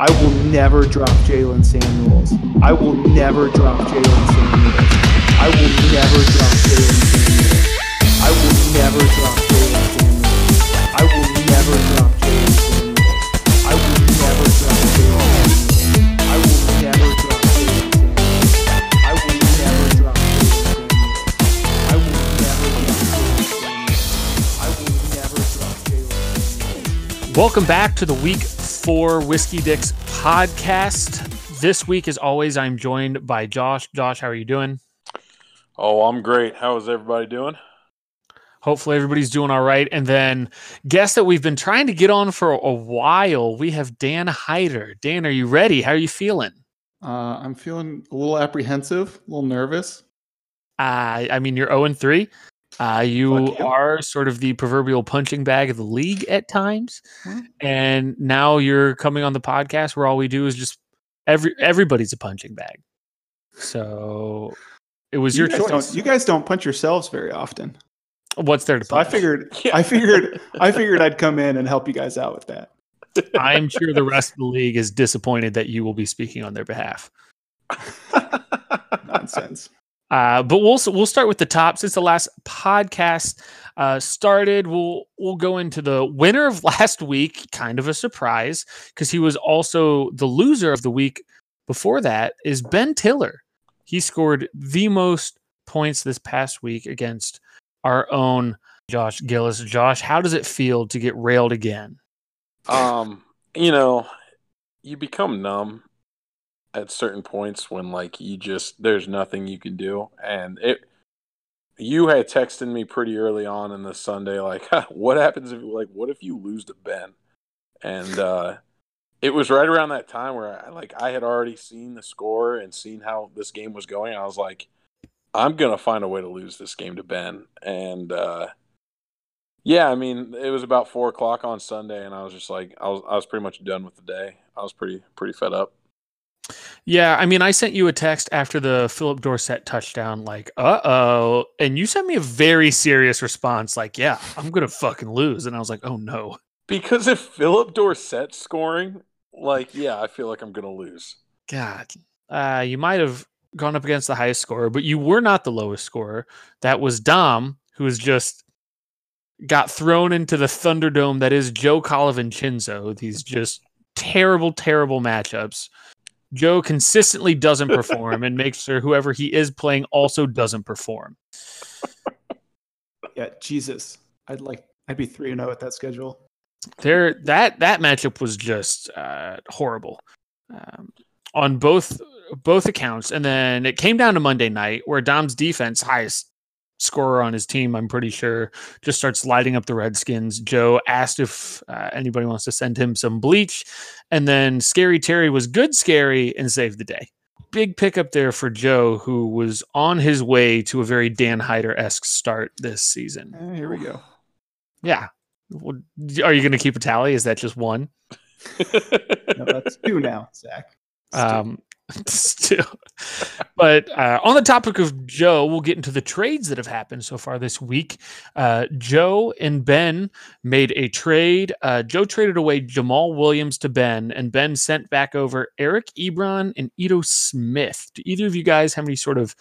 I will never drop Jaylen Samuels. I will never drop Jaylen Samuels. I will never drop Jaylen Samuels. I will never drop Jaylen Samuels. I will never drop Jaylen Samuels. I will never drop Jaylen Samuels. I will never drop Jaylen Samuels. I will never drop Jaylen Samuels. I will never drop Jaylen Samuels. Welcome back to the week four Whiskey Dicks podcast. This week, as always, I'm joined by Josh. Josh, how are you doing? Oh, I'm great. How is everybody doing? Hopefully, everybody's doing all right. And then, guest that we've been trying to get on for a while, we have Dan Hyder. Dan, are you ready? How are you feeling? Uh, I'm feeling a little apprehensive, a little nervous. Uh, I mean, you're 0 and 3. Uh, you are sort of the proverbial punching bag of the league at times. Hmm. And now you're coming on the podcast where all we do is just every everybody's a punching bag. So it was You your choice. don't- you guys don't punch yourselves very often. What's there to So I figured Yeah. I figured I figured I'd come in and help you guys out with that. I'm sure the rest of the league is disappointed that you will be speaking on their behalf. Nonsense. Uh, but we'll we'll start with the top since the last podcast uh, started. We'll we'll go into the winner of last week, kind of a surprise because he was also the loser of the week before that. Is Ben Tiller? He scored the most points this past week against our own Josh Gillis. Josh, how does it feel to get railed again? um, you know, you become numb at certain points when like you just there's nothing you can do, and it. You had texted me pretty early on in the Sunday, like, "What happens if, like, what if you lose to Ben?" And uh, it was right around that time where, I, like, I had already seen the score and seen how this game was going. I was like, "I'm gonna find a way to lose this game to Ben," and uh, Yeah, I mean, it was about four o'clock on Sunday, and I was just like, I was, I was pretty much done with the day. I was pretty, pretty fed up. Yeah, I mean, I sent you a text after the Phillip Dorsett touchdown, like, uh oh. And you sent me a very serious response, like, yeah, I'm going to fucking lose. And I was like, oh no. Because if Phillip Dorsett scoring, like, yeah, I feel like I'm gonna lose. God, uh, you might have gone up against the highest scorer, but you were not the lowest scorer. That was Dom, who was just got thrown into the Thunderdome that is Joe Collivan Chinzo. These just terrible, terrible matchups. Joe consistently doesn't perform and makes sure whoever he is playing also doesn't perform. Yeah, Jesus. I'd like I'd be three and zero at that schedule. there that that matchup was just uh, horrible um, on both both accounts and then it came down to monday night where dom's defense highest scorer on his team i'm pretty sure just starts lighting up the redskins joe asked if uh, anybody wants to send him some bleach and then scary terry was good scary and saved the day big pickup there for joe who was on his way to a very dan hyder-esque start this season Eh, here we go. yeah Well, are you going to keep a tally is that just one No, that's two now, Zach. It's two. still. But uh, on the topic of joe we'll get into the trades that have happened so far this week. Uh, joe and ben made a trade. Uh, joe traded away jamaal williams to ben and ben sent back over eric ebron and ito smith. Do either of you guys have any sort of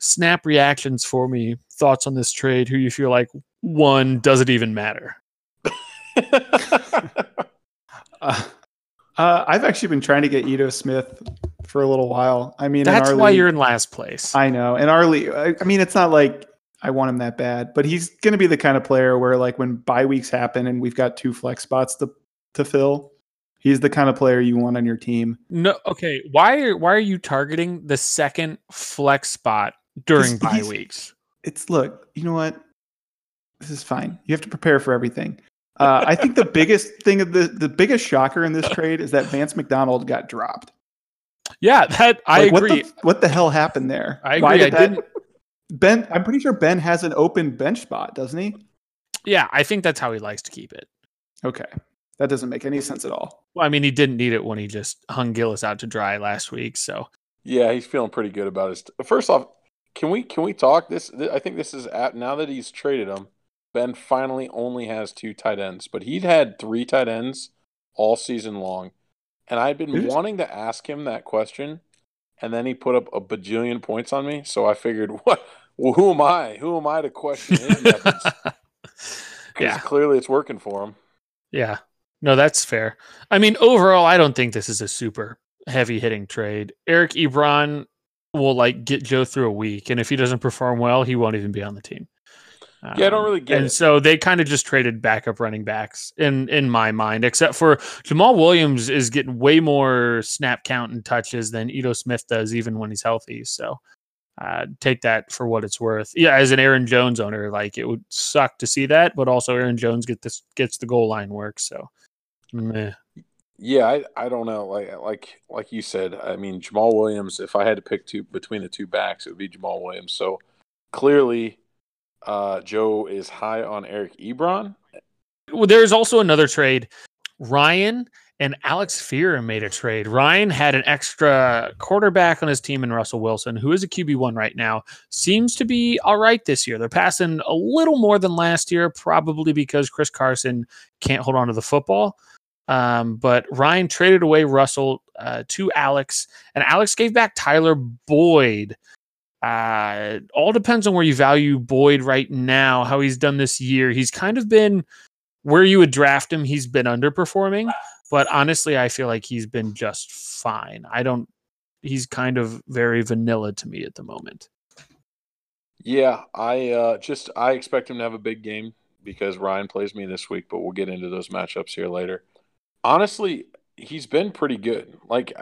snap reactions for me? Thoughts on this trade? Who you feel like one does it even matter Uh, I've actually been trying to get Ito Smith for a little while. I mean, in that's why league- you're in last place I know. In our league, I, I mean, it's not like I want him that bad, but he's going to be the kind of player where, like, when bye weeks happen and we've got two flex spots to to fill, he's the kind of player you want on your team. No, okay. Why are why are you targeting the second flex spot during bye weeks? It's look, you know what? This is fine. You have to prepare for everything. Uh, I think the biggest thing of the the biggest shocker in this trade is that Vance McDonald got dropped. Yeah, that I Like, agree. What the, what the hell happened there? I Why agree. I did that- didn't. Ben, I'm pretty sure Ben has an open bench spot, doesn't he? Yeah, I think that's how he likes to keep it. Okay, that doesn't make any sense at all. Well, I mean, he didn't need it when he just hung Gillis out to dry last week. So yeah, he's feeling pretty good about his. First off, can we can we talk this? th- I think this is at now that he's traded him. Ben finally only has two tight ends, but he'd had three tight ends all season long. and I'd been wanting to ask him that question, and then he put up a bajillion points on me. So I figured, what? Well, who am I? Who am I to question his methods? Yeah. clearly it's working for him. Yeah. No, that's fair. I mean, overall, I don't think this is a super heavy hitting trade. Eric Ebron will like get Joe through a week, and if he doesn't perform well, he won't even be on the team. Yeah, I don't Um, really get it. and it. so they kind of just traded backup running backs in in my mind, except for Jamaal Williams is getting way more snap count and touches than Ito Smith does, even when he's healthy. So uh, take that for what it's worth. Yeah, as an Aaron Jones owner, like it would suck to see that, but also Aaron Jones get this gets the goal line work. So meh. Yeah, I, I don't know. Like like like you said, I mean Jamaal Williams. If I had to pick two between the two backs, it would be Jamaal Williams. So clearly, uh, Joe is high on Eric Ebron. well, there's also another trade. Ryan and Alex Fear made a trade. Ryan had an extra quarterback on his team in Russell Wilson, who is a QB1 right now. Seems to be all right this year. They're passing a little more than last year, probably because Chris Carson can't hold on to the football. Um, but Ryan traded away Russell uh, to Alex, and Alex gave back Tyler Boyd. Uh, all depends on where you value Boyd right now, how he's done this year. He's kind of been where you would draft him, he's been underperforming. But honestly, I feel like he's been just fine. I don't. He's kind of very vanilla to me at the moment. Yeah, I uh, just I expect him to have a big game because Ryan plays me this week, but we'll get into those matchups here later. Honestly, he's been pretty good. Like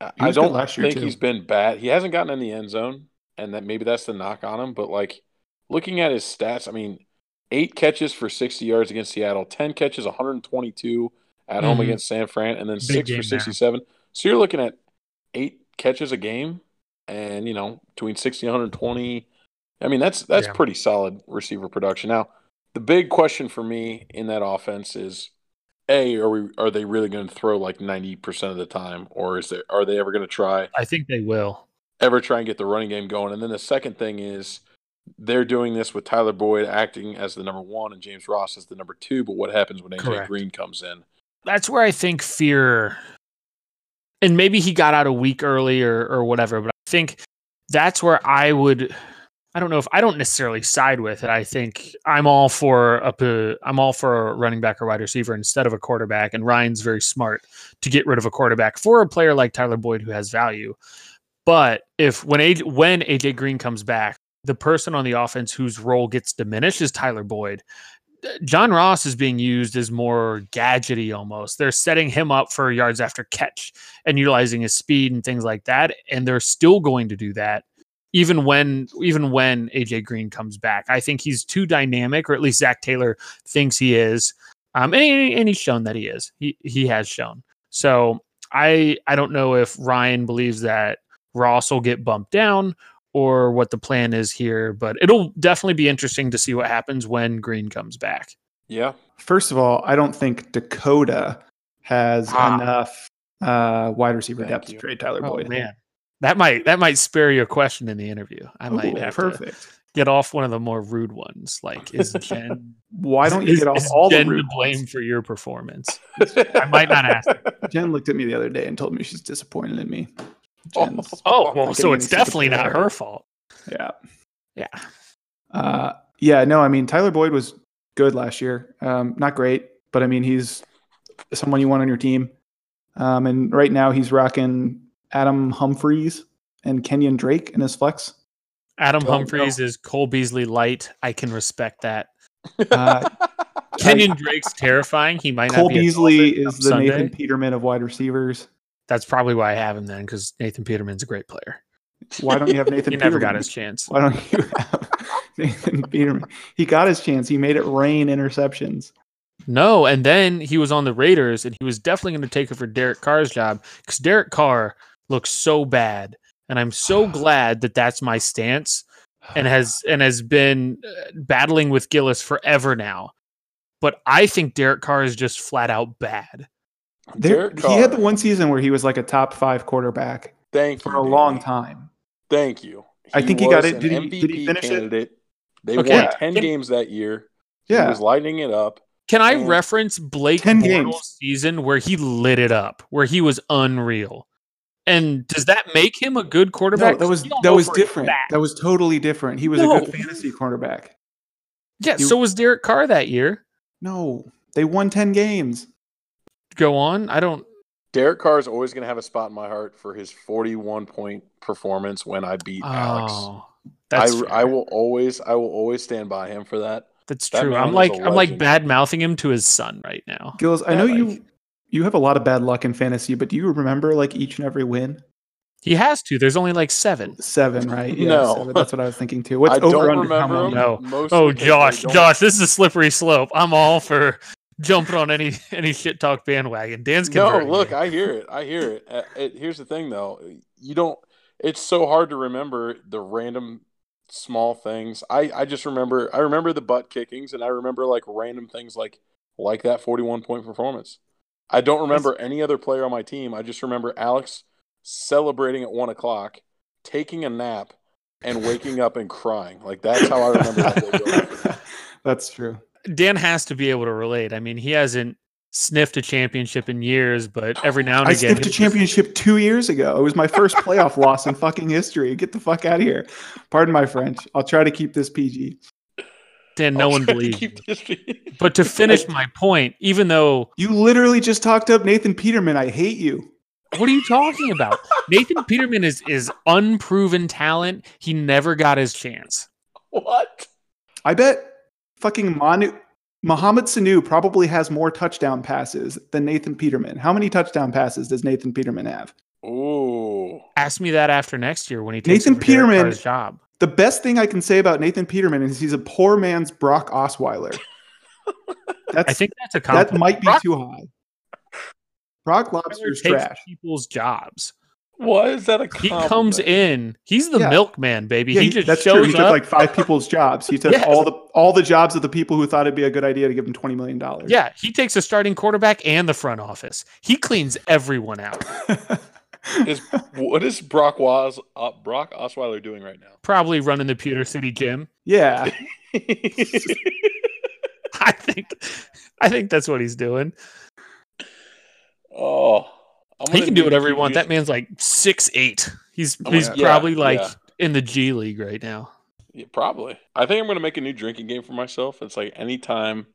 I- He was good don't last year, think too. he's been bad. He hasn't gotten in the end zone, and that maybe that's the knock on him. But like looking at his stats, I mean, eight catches for sixty yards against Seattle, ten catches, one hundred twenty-two at home Mhm. against San Fran, and then Big six for there. sixty-seven. So you're looking at eight catches a game, and you know between 60 and 120. I mean that's that's Yeah. pretty solid receiver production. Now the big question for me in that offense is. A, are we are they really going to throw like ninety percent of the time, or is there are they ever going to try I think they will. ever try and get the running game going. And then the second thing is they're doing this with Tyler Boyd acting as the number one and James Ross as the number two. But what happens when AJ Correct. Green comes in? That's where I think fear, and maybe he got out a week early or or whatever. But I think that's where I would. I don't know if I don't necessarily side with it. I think I'm all for a I'm all for a running back or wide receiver instead of a quarterback. And Ryan's very smart to get rid of a quarterback for a player like Tyler Boyd who has value. But if when AJ, when AJ Green comes back, the person on the offense whose role gets diminished is Tyler Boyd. Uh, John Ross is being used as more gadgety almost. They're setting him up for yards after catch and utilizing his speed and things like that. And they're still going to do that even when even when AJ Green comes back. I think he's too dynamic, or at least Zac Taylor thinks he is. Um, and, he- and he's shown that he is. He he has shown. So I I don't know if Ryan believes that Ross will get bumped down or what the plan is here, but it'll definitely be interesting to see what happens when Green comes back. Yeah, First of all, I don't think Dakota has Ah. enough uh, wide receiver Thank depth you. to trade Tyler Oh Boyd. man, that might that might spare you a question in the interview. I might Ooh, have to perfect. get off one of the more rude ones. Like, is Jen Why don't you is, get off is all Jen the to blame ones? for your performance? I might not ask. Jen looked at me the other day and told me she's disappointed in me. Jen's, Oh well, so it's definitely not her fault. yeah. Yeah. Uh, yeah, no, I mean Tyler Boyd was good last year. Um, not great, but I mean he's someone you want on your team. Um, and right now he's rocking Adam Humphries and Kenyan Drake in his flex. Adam Don't Humphries is Cole Beasley light. I can respect that. Uh, Kenyan Drake's terrifying. He might Cole not be a Beasley is the Sunday. Nathan Peterman of wide receivers. That's probably why I have him then, because Nathan Peterman's a great player. Why don't you have Nathan He never got his chance. Why don't you have Nathan Peterman? He got his chance. He made it rain interceptions. No, and then he was on the Raiders, and he was definitely going to take it for Derek Carr's job because Derek Carr looks so bad, and I'm so glad that that's my stance, and has and has been uh, battling with Gillis forever now. But I think Derek Carr is just flat out bad. There, Derek he had the one season where he was like a top five quarterback Thank for you, a long time. Thank you. I think he got it. an Did he- did he MVP finish it? candidate. They Okay. won ten Can- games that year. Yeah. He was lighting it up. Can I reference Blake 10 Bortles' games. season where he lit it up, where he was unreal? And does that make him a good quarterback? No, that was that was different. fact. That was totally different. He was a good fantasy cornerback. Yeah, you- so was Derek Carr that year. No, they won ten games. Go on. I don't. Derek Carr is always going to have a spot in my heart for his 41 point performance when I beat oh, Alex. Oh, that's I. I will always I will always stand by him for that. That's that true. I'm like I'm like bad mouthing him to his son right now. Gills, I know like- you you have a lot of bad luck in fantasy, but do you remember like each and every win? He has to. There's only like seven. Seven, right? Yeah, No. seven. that's what I was thinking too. What's I don't over under remember him. No. mostly Oh, Josh, Josh, this is a slippery slope. I'm all for jumping on any any shit talk bandwagon. Dan's can. No, look, me. I hear it. I hear it. Uh, it. Here's the thing, though. You don't. It's so hard to remember the random small things. I I just remember. I remember the butt kickings, and I remember like random things like like that 41 point performance. I don't remember any other player on my team. I just remember Alex celebrating at one o'clock, taking a nap, and waking up and crying. Like that's how I remember that that's true. Dan has to be able to relate. I mean, he hasn't sniffed a championship in years, but every now and I again, sniffed a he'll just- championship two years ago. It was my first playoff loss in fucking history. Get the fuck out of here. Pardon my French. I'll try to keep this PG. Dan, no one try to believes. keep But to finish my point, even though You literally just talked up Nathan Peterman. I hate you. what are you talking about? Nathan Peterman is is unproven talent. He never got his chance. what? I bet fucking Manu Mohamed Sanu probably has more touchdown passes than Nathan Peterman. How many touchdown passes does Nathan Peterman have? Ooh. Ask me that after next year when he takes Nathan over Derek Peterman- job. The best thing I can say about Nathan Peterman is he's a poor man's Brock Osweiler. That's I think that's a compliment. that might be Brock too high. Brock Osweiler Lobster's takes trash. people's jobs. Why is that a He comes in. He's the Yeah. milkman, baby. Yeah, he he- just that's shows true. He took like five people's jobs. He took Yes. all the all the jobs of the people who thought it'd be a good idea to give him twenty million dollars. yeah, he takes a starting quarterback and the front office. He cleans everyone out. Is what is Brock Was uh, Brock Osweiler doing right now? Probably running the Pewter City gym. yeah. I think I think that's what he's doing. oh, I'm He can do whatever he wants. That man's like six eight. He's Oh, he's yeah, probably like yeah. in the G League right now. Yeah, probably. I think I'm gonna make a new drinking game for myself. It's like anytime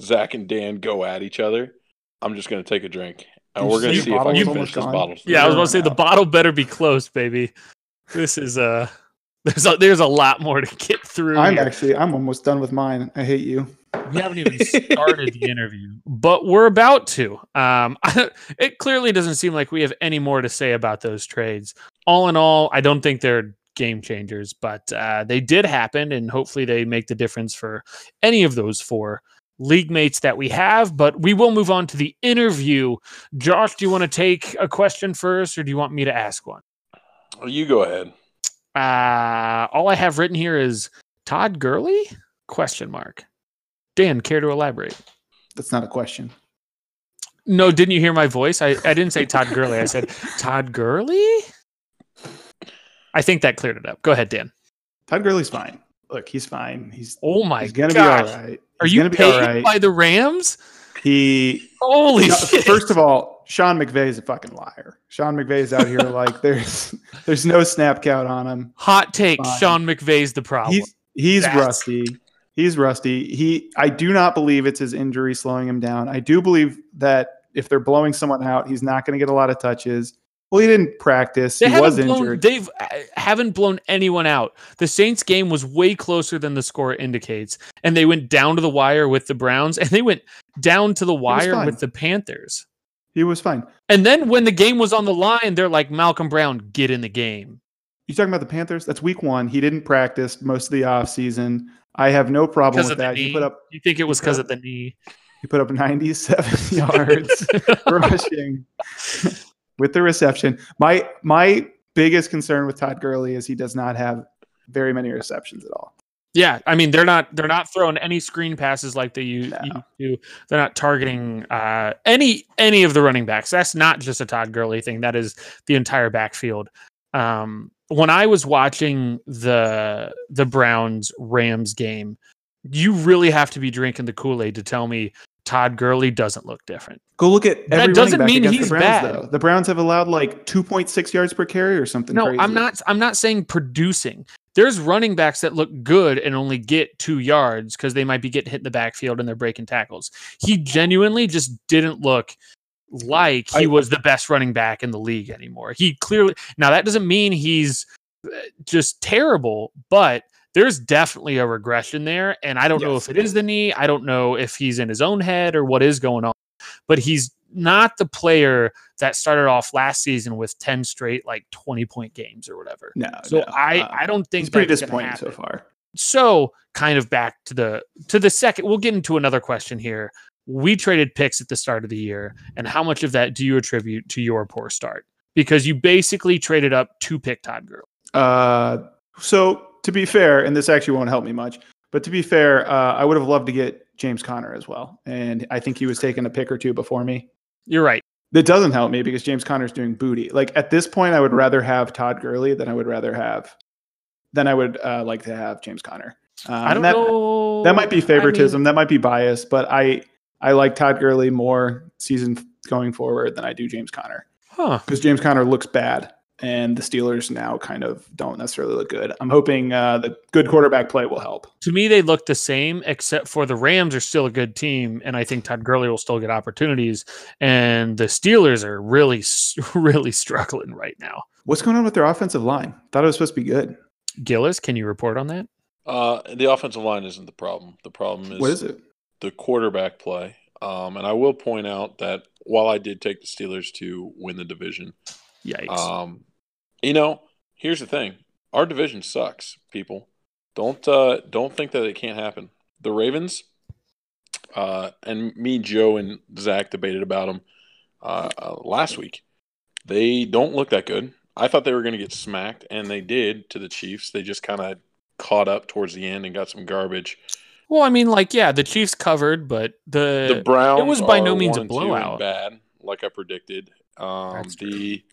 Zach and Dan go at each other, I'm just gonna take a drink, and we're gonna see see if I can finish this bottle. Yeah, I was gonna say the bottle better be close, baby. This is uh there's a, there's a lot more to get through. I'm here. actually I'm almost done with mine. I hate you. We haven't even started the interview, but we're about to. Um, it clearly doesn't seem like we have any more to say about those trades. All in all, I don't think they're game changers, but uh, they did happen, and hopefully they make the difference for any of those four league mates that we have. But we will move on to the interview. Josh, do you want to take a question first, or do you want me to ask one? Oh, You go ahead. Uh, all I have written here is Todd Gurley? Question mark. Dan, care to elaborate? That's not a question. No, didn't you hear my voice? I, I didn't say Todd Gurley. I said Todd Gurley. I think that cleared it up. Go ahead, Dan. Todd Gurley's fine. Look, he's fine. He's Oh my god. he's gonna gosh. be all right. Are He's you paid all right. by the Rams? he Holy No, shit. First of all, Sean McVay is a fucking liar. Sean McVay's out here like there's there's no snap count on him. Hot take, Fine. Sean McVay's the problem. He's he's That's- rusty. He's rusty. He I do not believe it's his injury slowing him down. I do believe that if they're blowing someone out, he's not going to get a lot of touches. Well, he didn't practice. they he haven't was blown, injured. They've uh, haven't blown anyone out. The Saints game was way closer than the score indicates, and they went down to the wire with the Browns, and they went down to the wire with the Panthers. he was fine. And then when the game was on the line, they're like, Malcolm Brown, get in the game. You talking about the Panthers? That's week one. He didn't practice most of the offseason. I have no problem with that. He put up You think it was because of the knee? he put up 97 yards. rushing with the reception. My my biggest concern with Todd Gurley is he does not have very many receptions at all. Yeah, I mean they're not they're not throwing any screen passes like they u- No. used to. They're not targeting uh, any any of the running backs. That's not just a Todd Gurley thing. That is the entire backfield. Um, when I was watching the the Browns Rams game, you really have to be drinking the Kool Aid to tell me Todd Gurley doesn't look different. Go look at every That doesn't mean he's the Browns, bad. though. The Browns have allowed like 2.6 yards per carry or something. No, crazy. I'm not. I'm not saying producing. There's running backs that look good and only get two yards because they might be getting hit in the backfield and they're breaking tackles. He genuinely just didn't look like he I- was the best running back in the league anymore. He clearly now that doesn't mean he's uh, just terrible, but there's definitely a regression there. And I don't know if it is the knee. I don't know if he's in his own head or what is going on. But he's not the player that started off last season with 10 straight like 20 point games or whatever. No, So no. I Uh, I don't think he's pretty disappointing so far. So kind of back to the to the second. We'll get into another question here. We traded picks at the start of the year, and how much of that do you attribute to your poor start? Because you basically traded up to pick Todd Gurley. Uh, so to be fair, and this actually won't help me much, but to be fair, uh, I would have loved to get James Conner as well, and I think he was taking a pick or two before me. You're right. That doesn't help me because James Conner's doing booty. Like at this point, I would rather have Todd Gurley than I would rather have than I would uh, like to have James Conner. Um, I don't that, know. That might be I mean, favoritism. that might be bias, but I I like Todd Gurley more season going forward than I do James Conner huh. because James Conner looks bad, and the Steelers now kind of don't necessarily look good. I'm hoping uh, the good quarterback play will help. To me, they look the same, except for the Rams are still a good team, and I think Todd Gurley will still get opportunities. And the Steelers are really, really struggling right now. What's going on with their offensive line? Thought it was supposed to be good. Gillis, can you report on that? Uh, the offensive line isn't the problem. The problem is what is it? the quarterback play. Um, and I will point out that while I did take the Steelers to win the division, Yikes. um, you know, here's the thing: our division sucks. People don't uh, don't think that it can't happen. The Ravens, uh, and me, Joe, and Zach debated about them uh, uh, last week. They don't look that good. I thought they were going to get smacked, and they did to the Chiefs. They just kind of caught up towards the end and got some garbage. Well, I mean, like, yeah, the Chiefs covered, but the, the Browns was by no means a one and two and blowout. bad, like I predicted. Um, the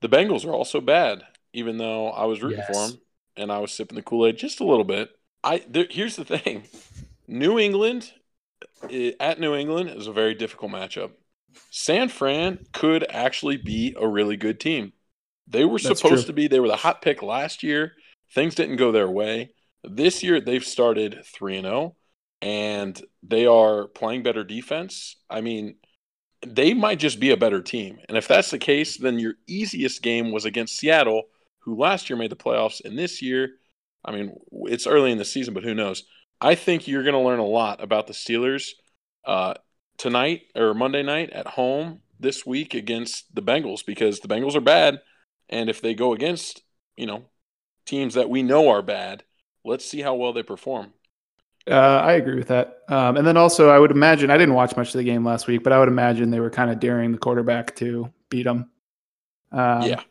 the Bengals are also bad, even though I was rooting for them and I was sipping the Kool Aid just a little bit. I there, here's the thing: New England at New England is a very difficult matchup. San Fran could actually be a really good team. They were That's supposed true. to be. They were the hot pick last year. Things didn't go their way. This year they've started three and zero, and they are playing better defense. I mean, they might just be a better team. And if that's the case, then your easiest game was against Seattle, who last year made the playoffs, and this year, I mean, it's early in the season, but who knows? I think you're going to learn a lot about the Steelers uh, tonight or Monday night at home this week against the Bengals because the Bengals are bad, and if they go against you know teams that we know are bad, let's see how well they perform. Uh, I agree with that. Um, and then also, I would imagine I didn't watch much of the game last week, but I would imagine they were kind of daring the quarterback to beat him. Um, yeah,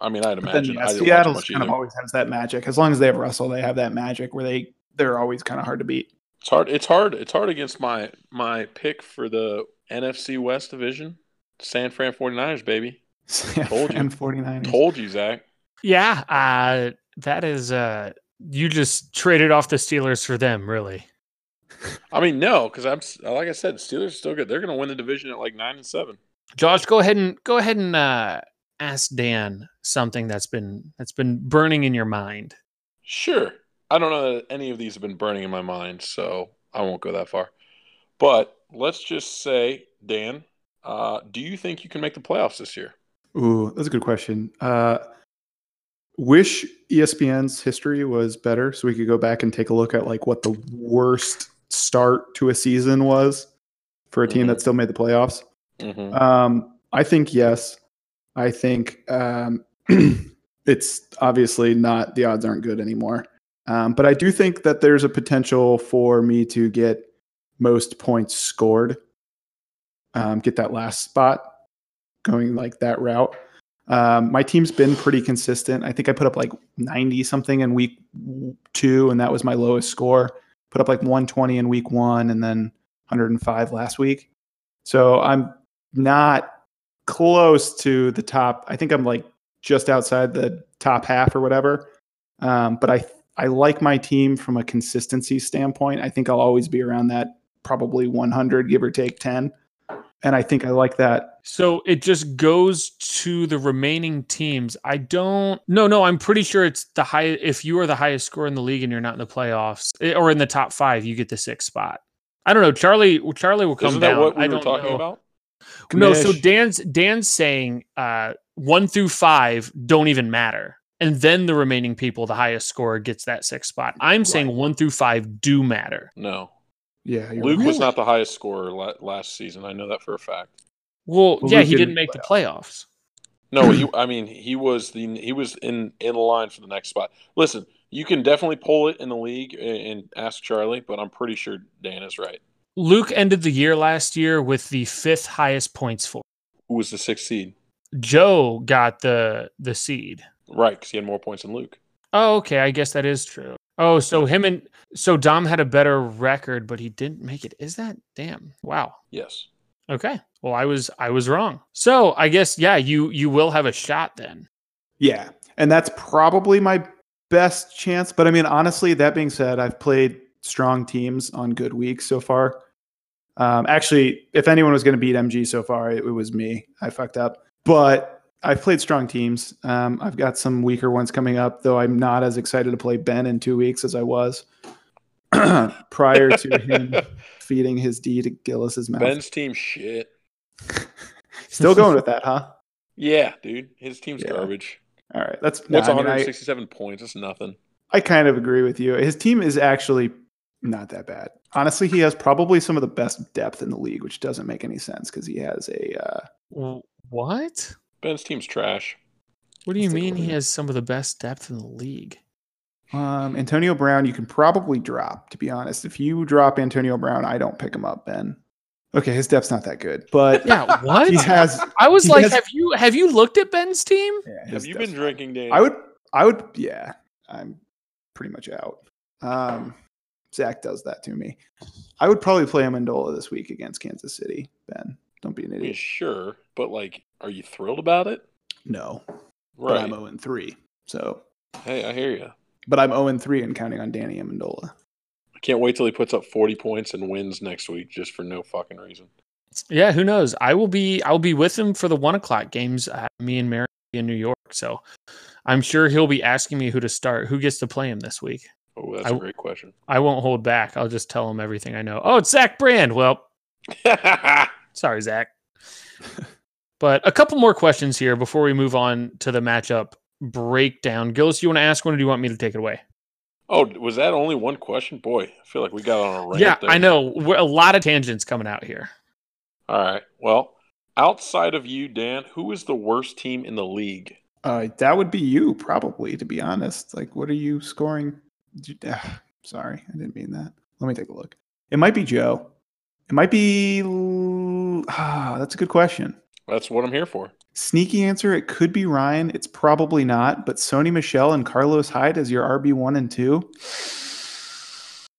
I mean, I'd But then, imagine yeah, I didn't watch much kind of always has that magic. As long as they have Russell, they have that magic where they they're always kind of hard to beat. It's hard. It's hard. It's hard against my my pick for the NFC West division, San Fran 49ers, baby. Told you. and 49ers. Told you, Zach. yeah, uh, that is, uh, you just traded off the Steelers for them, really. I mean, no, because I'm like I said, Steelers are still good. They're going to win the division at like nine and seven. Josh, go ahead and go ahead and uh, ask Dan something that's been that's been burning in your mind. Sure. I don't know that any of these have been burning in my mind, so I won't go that far. But let's just say, Dan, uh, do you think you can make the playoffs this year? Ooh, that's a good question. Uh, wish ESPN's history was better, so we could go back and take a look at like what the worst start to a season was for a team Mhm. that still made the playoffs. Mm-hmm. Um, I think yes. I think um, it's obviously not the odds aren't good anymore. Um, but I do think that there's a potential for me to get most points scored, um, get that last spot going like that route. Um, my team's been pretty consistent. I think I put up like 90 something in week two, and that was my lowest score. Put up like 120 in week one, and then 105 last week. So I'm not close to the top. I think I'm like just outside the top half or whatever. Um, but I I like my team from a consistency standpoint. I think I'll always be around that probably 100, give or take 10. And I think I like that. So it just goes to the remaining teams. I don't. No, no. I'm pretty sure it's the high. If you are the highest score in the league and you're not in the playoffs eh, or in the top five, you get the sixth spot. I don't know. Charlie. Charlie will come Isn't down. that what we I were talking know. about? No, so Dan's Dan's saying uh, one through five don't even matter, and then the remaining people, the highest score, gets that sixth spot. I'm saying one through five do matter. No. Yeah, Luke right. was not the highest scorer la- last season. I know that for a fact. Well, Well, yeah, Luke he didn't didn't make the playoffs. playoffs. No, he, I mean he was the he was in in line for the next spot. Listen, you can definitely pull it in the league and, and ask Charlie, but I'm pretty sure Dan is right. Luke ended the year last year with the fifth highest points for. Who was the sixth seed? Joe got the the seed. Right, because he had more points than Luke. Oh, okay. I guess that is true. Oh, so him and so Dom had a better record, but he didn't make it. Is that damn? Wow. Yes. Okay. Well, I was I was wrong. So I guess yeah, you you will have a shot then. Yeah. And that's probably my best chance. But I mean, honestly, that being said, I've played strong teams on good weeks so far. Um, actually, if anyone was going to beat MG so far, it, it was me. I fucked up. But I've played strong teams. Um, I've got some weaker ones coming up, though I'm not as excited to play Ben in two weeks as I was prior to him feeding his D to Gillis's mouth. Ben's team shit. Still going with that, huh? Yeah, dude. His team's Yeah. garbage. All right. That's no, What's I mean, I- 167 points? That's nothing. I kind of agree with you. His team is actually not that bad. Honestly, he has probably some of the best depth in the league, which doesn't make any sense because he has a. Uh, W- What? Ben's team's trash. What do you Let's mean he has some of the best depth in the league? um, Antonio Brown, you can probably drop. To be honest, if you drop Antonio Brown, I don't pick him up. Ben. Okay, his depth's not that good, but Yeah, what? he has. I was he like, has- have you have you looked at Ben's team? yeah, Have you been drinking, Dan? I would. I would. Yeah, I'm pretty much out. Um, Zach does that to me. I would probably play Amendola this week against Kansas City. Ben, don't be an I mean, idiot. sure, but like, are you thrilled about it? No, but Right. I'm 0 and 3. So, Hey, I hear you. but I'm 0 and 3 and counting on Danny Amendola. I can't wait till he puts up 40 points and wins next week just for no fucking reason. Yeah, who knows? I will be I will be with him for the one o'clock games. Uh, me and Mary in New York, so I'm sure he'll be asking me who to start. Who gets to play him this week? Oh, that's I- a great question. I won't hold back. I'll just tell him everything I know. Oh, it's Zach Brand. Well, sorry, Zach. but a couple more questions here before we move on to the matchup breakdown. Gillis, you want to ask one, or do you want me to take it away? oh, was that only one question? Boy, I feel like we got on a rant. yeah, there. I know. We're, a lot of tangents coming out here. All right. Well, outside of you, Dan, who is the worst team in the league? Uh, that would be you, probably, to be honest. Like, what are you scoring? You- ah, sorry, I didn't mean that. Let me take a look. It might be Joe. It might be. L- Ah, that's a good question. That's what I'm here for. Sneaky answer, it could be Ryan. It's probably not, but Sony Michel and Carlos Hyde as your RB1 and 2.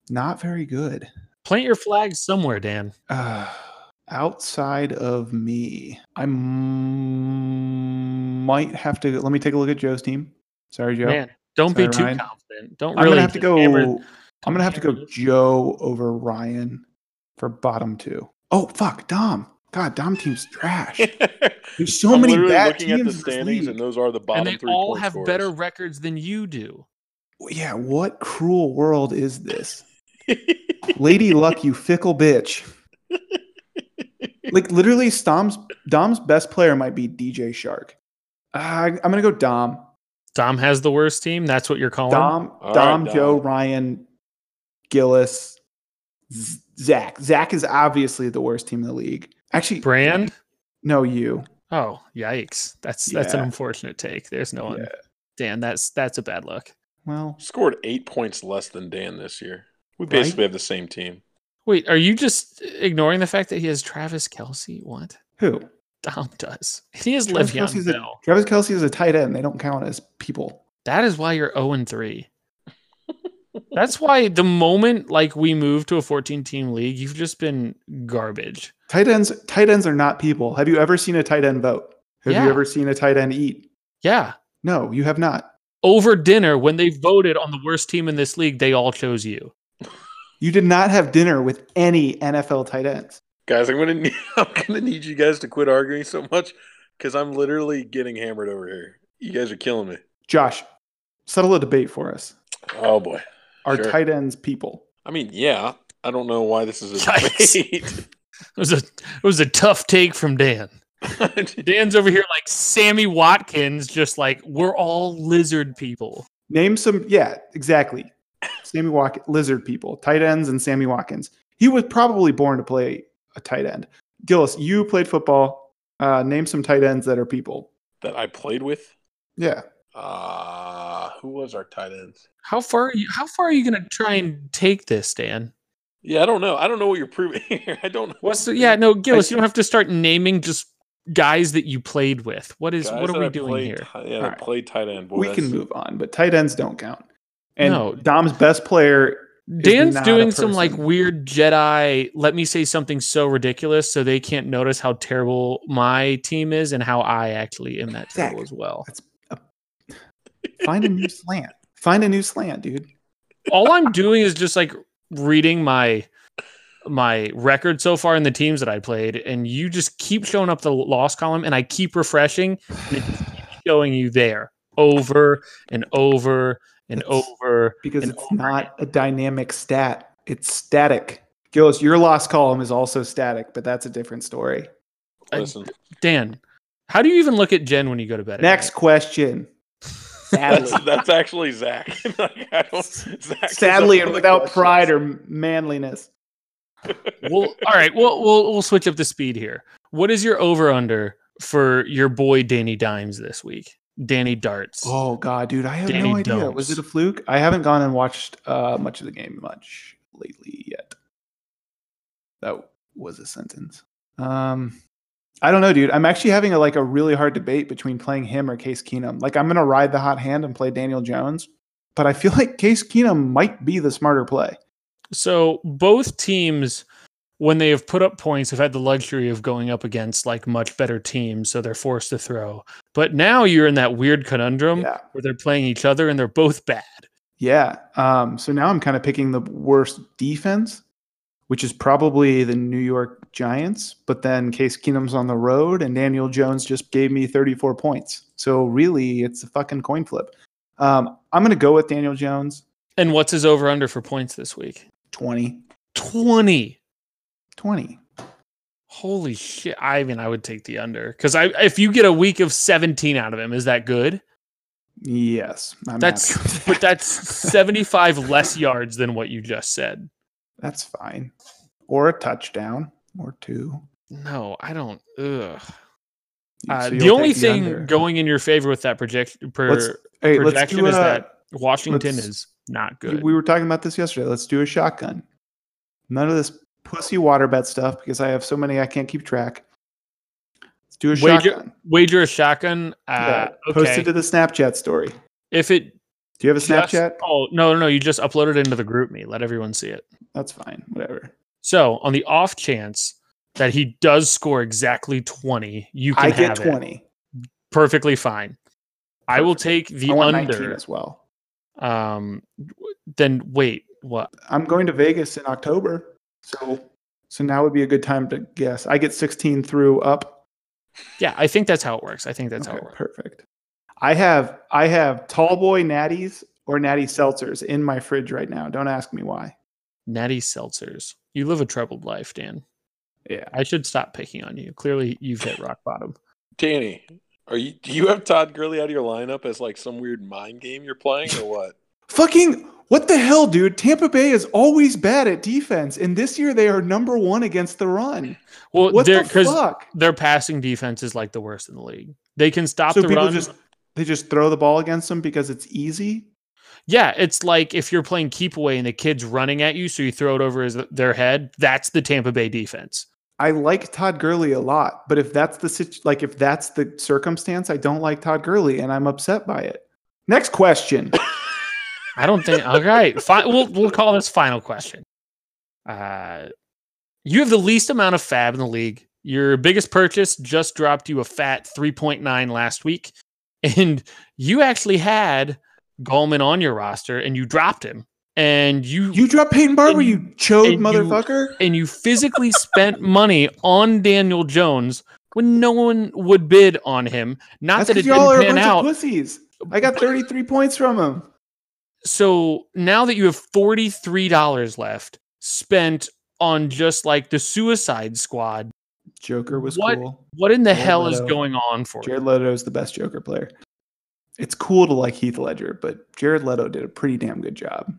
Not very good. Plant your flags somewhere, Dan. Uh, outside of me, I m- might have to. Let me take a look at Joe's team. Sorry, Joe. Man, don't Sorry, be too confident. Don't really. I'm gonna have to go. hammer- I'm gonna have to go. Joe over Ryan for bottom two. Oh fuck, Dom. God, Dom team's trash. There's so I'm many bad looking at teams the in this standings, league. and those are the bottom and they three. all have scorers. better records than you do. Yeah, what cruel world is this? Lady Luck, you fickle bitch. Like literally, Dom's Dom's best player might be DJ Chark. Uh, I'm gonna go Dom. Dom has the worst team. That's what you're calling. Dom, All Dom, right, Joe, Ryan, Gillis, Z- Zach. Zach is obviously the worst team in the league. Actually, Brand. no, you. Oh, yikes! That's that's an unfortunate take. There's no one. Yeah. Dan, that's that's a bad look. Well, Scored eight points less than Dan this year. We Right? basically have the same team. Wait, are you just ignoring the fact that he has Travis Kelce? What? who? Dom does. He has Travis Le'Veon Kelce's, a, Bell. Travis Kelce is a tight end. They don't count as people. That is why you're 0 and 3. That's why the moment like we move to a 14 team league, you've just been garbage. Tight ends, tight ends are not people. Have you ever seen a tight end vote? Have Yeah. you ever seen a tight end eat? Yeah. No, you have not. Over dinner, when they voted on the worst team in this league, they all chose you. You did not have dinner with any NFL tight ends. Guys, I'm gonna need, I'm gonna need you guys to quit arguing so much because I'm literally getting hammered over here. You guys are killing me. Josh, settle a debate for us. Oh boy. Are Sure. tight ends people? I mean, yeah. I don't know why this is a debate. It was a it was a tough take from Dan. Dan's over here like Sammy Watkins, just like we're all lizard people. Name some. Yeah, exactly. Sammy Watkins, lizard people, tight ends, and Sammy Watkins. He was probably born to play a tight end. Gillis, you played football. Uh, name some tight ends that are people. that I played with. Yeah. Uh who was our tight ends? How far are you how far are you gonna try and take this, Dan? Yeah, I don't know. I don't know what you're proving here. I don't know. What's the yeah, no, Gillis, you don't have to start naming just guys that you played with. What is what are we I doing played here? yeah, All right. played tight end. Boy, we can move on, but tight ends don't count. And No. Dom's best player. Dan's doing some like weird Jedi. Let me say something so ridiculous so they can't notice how terrible my team is and how I actually am that terrible Zach. as well. Find a new slant. Find a new slant, dude. All I'm doing is just like reading my my record so far in the teams that I played, and you just keep showing up the loss column, and I keep refreshing, and it keeps showing you there over and over and It's- over. Because and it's over not a dynamic stat. It's static. Gillis, your loss column is also static, but that's a different story. I- Listen, Dan, how do you even look at Jen when you go to bed? Next question. Sadly. that's, that's actually Zach. Like, I don't, Zach Sadly, and without questions. pride or manliness. Well, all right. We'll we'll we'll switch up the speed here. What is your over under for your boy Danny Dimes this week? Danny Darts. Oh god, dude, I have Danny no idea. Was it a fluke? I haven't gone and watched uh, much of the game much lately yet. That was a sentence. Um, I don't know, dude. I'm actually having a like a really hard debate between playing him or Case Keenum. Like, I'm gonna ride the hot hand and play Daniel Jones, but I feel like Case Keenum might be the smarter play. So both teams, when they have put up points, have had the luxury of going up against like much better teams, so they're forced to throw. But now you're in that weird conundrum Yeah, where they're playing each other and they're both bad. yeah. Um, so now I'm kind of picking the worst defense, which is probably the New York Giants. But then Case Keenum's on the road, and Daniel Jones just gave me 34 points. So really, it's a fucking coin flip. Um, I'm gonna go with Daniel Jones, And what's his over under for points this week? 20, 20. 20. Holy shit. I mean, I would take the under because I if you get a week of 17 out of him, is that good? Yes, I'm That's with but that's 75 less yards than what you just said. That's fine, or a touchdown or two. No, I don't. Ugh. So Uh, the only thing under. going in your favor with that projection per Let's- Hey, let's projection do is that Washington is not good. We were talking about this yesterday. Let's do a shotgun. None of this pussy water bet stuff because I have so many I can't keep track. Let's do a Wager- shotgun. Wager a shotgun. Uh, yeah, post it to the Snapchat story. if it Do you have a just- Snapchat? oh no, no, no! You just upload it into the GroupMe. Let everyone see it. That's fine. Whatever. So on the off chance that he does score exactly 20, you can I get have it. 20. Perfectly fine. I will take the under. as well. Um, then wait, what? I'm going to Vegas in October. So so now would be a good time to guess. I get 16 through up. Yeah, I think that's how it works. I think that's how it works. perfect. I have I have tall boy natties or natty seltzers in my fridge right now. Don't ask me why. Natty seltzers. You live a troubled life, Dan. Yeah. I should stop picking on you. Clearly, you've hit rock bottom. Danny, are you? Do you have Todd Gurley out of your lineup as like some weird mind game you're playing, or what? Fucking what the hell, dude? Tampa Bay is always bad at defense, and this year they are number one against the run. Well, What the fuck? their passing defense is like the worst in the league. They can stop So the run. just they just throw the ball against them because it's easy. yeah, it's like if you're playing keep away and the kid's running at you, so you throw it over his, their head. That's the Tampa Bay defense. I like Todd Gurley a lot, but if that's the situ- like if that's the circumstance, I don't like Todd Gurley, and I'm upset by it. Next question. I don't think. All right, fine. We'll we'll call this final question. Uh, you have the least amount of FAAB in the league. Your biggest purchase just dropped you a fat three point nine last week, and you actually had Gallman on your roster, and you dropped him. and you You dropped Peyton Barber, And- you chode and you- motherfucker. and you physically spent money on Daniel Jones when no one would bid on him. Not That's that it y'all didn't are a pan bunch out. of pussies. I got 33 points from him. so now that you have $43 left spent on just like the suicide squad, Joker was What? cool. what in the Jared hell is going on for you? Jared Leto is the best Joker player. It's cool to like Heath Ledger, but Jared Leto did a pretty damn good job.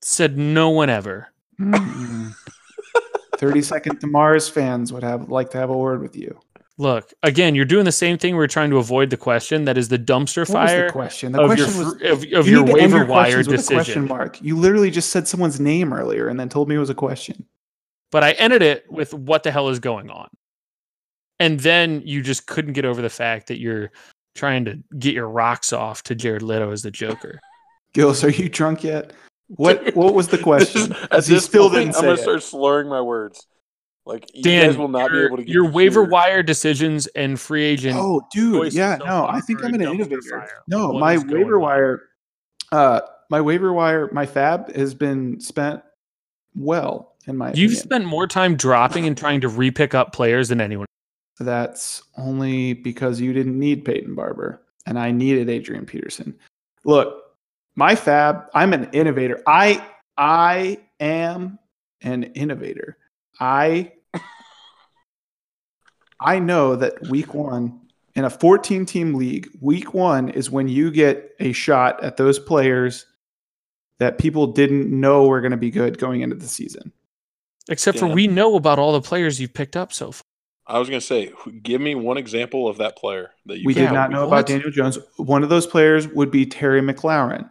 Said no one ever. Mm. 30 Second to Mars fans would have like to have a word with you. Look, again, you're doing the same thing. We're trying to avoid the question that is the dumpster What was fire the question? The of your, question was of, of you your need to end waiver your wire questions with a question decision. mark. You literally just said someone's name earlier and then told me it was a question. But I ended it with what the hell is going on? And then you just couldn't get over the fact that you're trying to get your rocks off to Jared Leto as the Joker. Gills, are you drunk yet? What what was the question? is- he still point, didn't I'm gonna it. start slurring my words. Like you Dan, guys will not your, be able to get your waiver hear- wire decisions and free agent. Oh, dude, yeah, no, I think I'm a an innovator. fire. No, What my waiver on? wire, uh, my waiver wire, my FAAB has been spent well, in my You've opinion. spent more time dropping and trying to repick up players than anyone. That's only because you didn't need Peyton Barber and I needed Adrian Peterson. Look, my FAAB, I'm an innovator. I I am an innovator. I I know that week 1 in a 14 team league, week 1 is when you get a shot at those players that people didn't know were going to be good going into the season. Except for we know about all the players you've picked up so far. I was gonna say, give me one example of that player that you. We did not know what? about Daniel Jones. One of those players would be Terry McLaurin.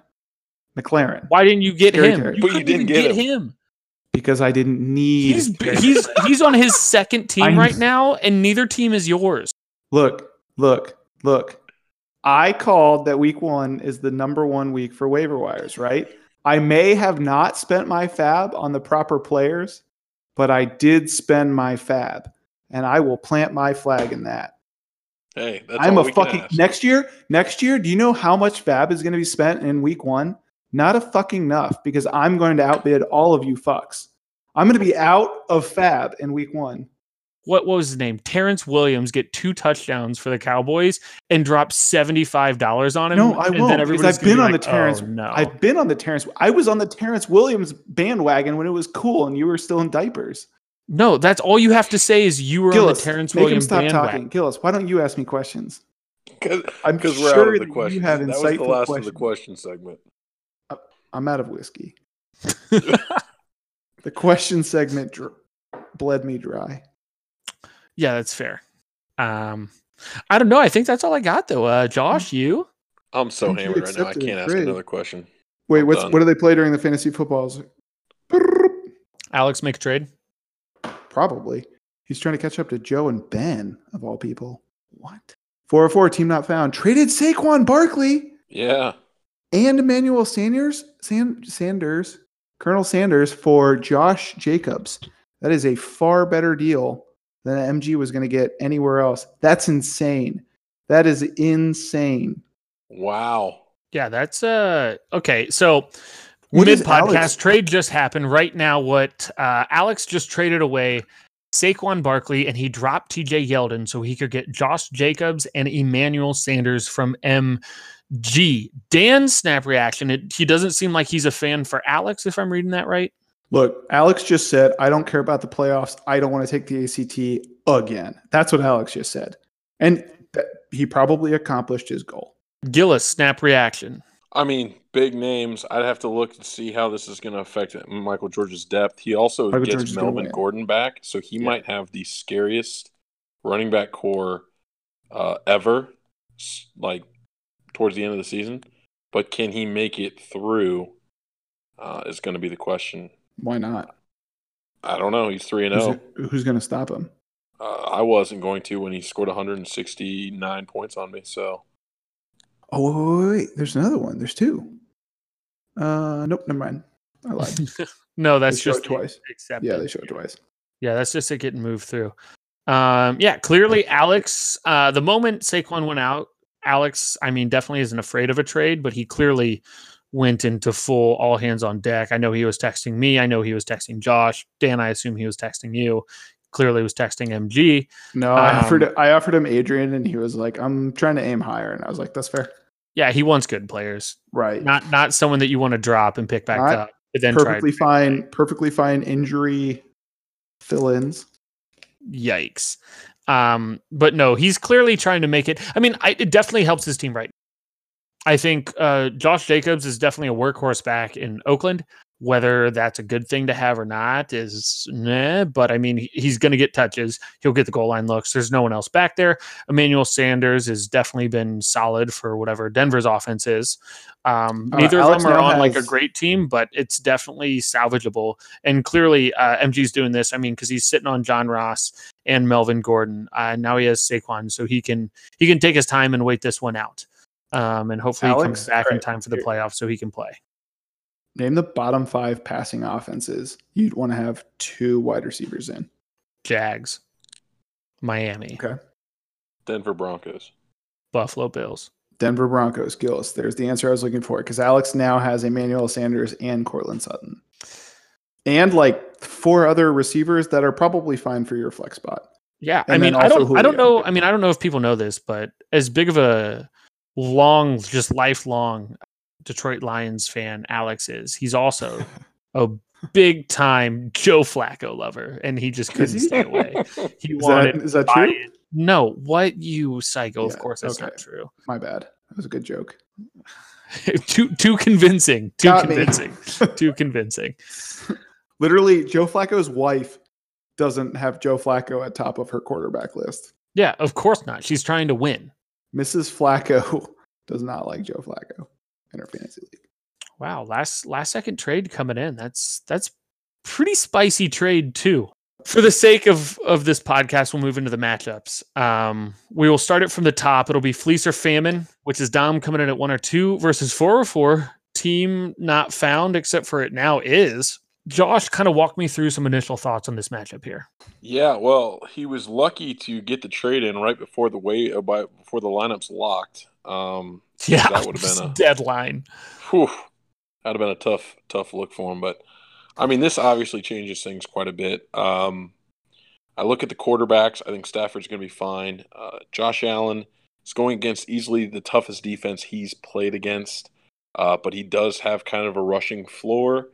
McLaren. Why didn't you get Terry him? Terry. You But you didn't get get him. Because I didn't need He's Terry he's he's on his second team I- right now, and neither team is yours. Look, look, look. I called that week one is the number one week for waiver wires, right? I may have not spent my FAAB on the proper players, but I did spend my FAAB. And I will plant my flag in that. Hey, that's I'm all a we can fucking ask. next year. Next year, do you know how much FAAB is going to be spent in week one? Not a fucking enough because I'm going to outbid all of you fucks. I'm going to be out of FAAB in week one. What, what was his name? Terrance Williams get two touchdowns for the Cowboys and drop seventy five dollars on him. No, I and won't because everybody's I've been be on like, the Terrance. "Oh, no, I've been on the Terrance. I was on the Terrance Williams bandwagon when it was cool and you were still in diapers. No. That's all you have to say is you were on Gillis, the Terrance make him Williams stop bandwagon. talking. Gillis, why don't you ask me questions? Because I'm because we're sure out of the that you questions. have That was insightful the last questions. of the question segment. I'm out of whiskey. the question segment dr- bled me dry. Yeah, that's fair. Um, I don't know. I think that's all I got though. Uh, Josh, you? I'm so Think you hammered right now. I can't ask another question. Wait, I'm what's done. what do they play during the fantasy footballs? Alex, make a trade. Probably. He's trying to catch up to Joe and Ben, of all people. What? 404 team not found. Traded Saquon Barkley Yeah. and Emmanuel Sanders, San, Sanders, Colonel Sanders for Josh Jacobs. That is a far better deal than MG was going to get anywhere else. That's insane. That is insane. Wow. Yeah, that's uh okay. So What mid is Alex- podcast trade just happened right now. What uh, Alex just traded away Saquon Barkley and he dropped TJ Yeldon so he could get Josh Jacobs and Emmanuel Sanders from MG. Dan's snap reaction. It, he doesn't seem like he's a fan for Alex, if I'm reading that right. Look, Alex just said, I don't care about the playoffs. I don't want to take the ACT again. That's what Alex just said. And th- he probably accomplished his goal. Gillis snap reaction. I mean, big names. I'd have to look to see how this is going to affect Michael George's depth. He also Michael gets George Melvin. Gordon back, so he Yeah. might have the scariest running back corps uh, ever, like towards the end of the season. But can he make it through? Uh, is going to be the question. Why not? I don't know. He's three and zero. who's going to stop him? Uh, I wasn't going to when he scored 169 points on me. So Oh, wait, wait, wait. There's another one. There's two. Uh, nope, never mind. I lied. no, that's show just twice. accepted. yeah, they show it twice. Yeah, that's just it getting moved through. Um, yeah, clearly Alex, uh, the moment Saquon went out, Alex, I mean, definitely isn't afraid of a trade, but he clearly went into full all hands on deck. I know he was texting me. I know he was texting Josh. Dan, I assume he was texting you. Clearly was texting MG. No, I Um, offered I offered him Adrian, and he was like, "I'm trying to aim higher," and I was like, "That's fair." Yeah, he wants good players. Right. Not not someone that you want to drop and pick back Not up. But then try perfectly fine. Perfectly fine injury fill-ins. yikes. Um, but no, he's clearly trying to make it. I mean, I, it definitely helps his team right. I think uh, Josh Jacobs is definitely a workhorse back in Oakland. Whether that's a good thing to have or not is nah, but I mean, he's going to get touches. He'll get the goal line looks. There's no one else back there. Emmanuel Sanders has definitely been solid for whatever Denver's offense is. Um, Uh, neither Alex of them are on like a great team, but it's definitely salvageable. And clearly, uh, MG's doing this. I mean, because he's sitting on John Ross and Melvin Gordon. Uh, now he has Saquon, so he can he can take his time and wait this one out. Um, and hopefully he comes back in time for the playoffs so he can play. Name the bottom five passing offenses you'd want to have two wide receivers in. Jags, Miami, Okay. Denver Broncos. Buffalo Bills. Denver Broncos, Gillis. There's the answer I was looking for because Alex now has Emmanuel Sanders and Courtland Sutton. And like four other receivers that are probably fine for your flex spot. Yeah, I mean, I don't, I don't know. I mean, I don't know if people know this, but as big of a long, just lifelong Detroit Lions fan Alex is, he's also a big time Joe Flacco lover, and he just couldn't stay away. He Is wanted that, is that true? it. No, what you psycho? of course, that's not true. My bad. That was a good joke. too too convincing. Too Got convincing. too convincing. Literally, Joe Flacco's wife doesn't have Joe Flacco at top of her quarterback list. Yeah, of course not. She's trying to win. Mrs. Flacco does not like Joe Flacco in her fantasy league. Wow, last last second trade coming in. That's that's pretty spicy trade too. For the sake of of this podcast, we'll move into the matchups. Um, we will start it from the top. It'll be fleece or famine, which is Dom coming in at one or two versus four or four. Team not found, except for it now is. Josh kind of walk me through some initial thoughts on this matchup here. Yeah, well, he was lucky to get the trade in right before the way uh, by, before the lineups locked. Um, Yeah, That would've been a- deadline. whew, that'd have been a tough, tough look for him. But I mean, this obviously changes things quite a bit. Um, I look at the quarterbacks. I think Stafford's going to be fine. Uh, Josh Allen is going against easily the toughest defense he's played against, uh, but he does have kind of a rushing floor.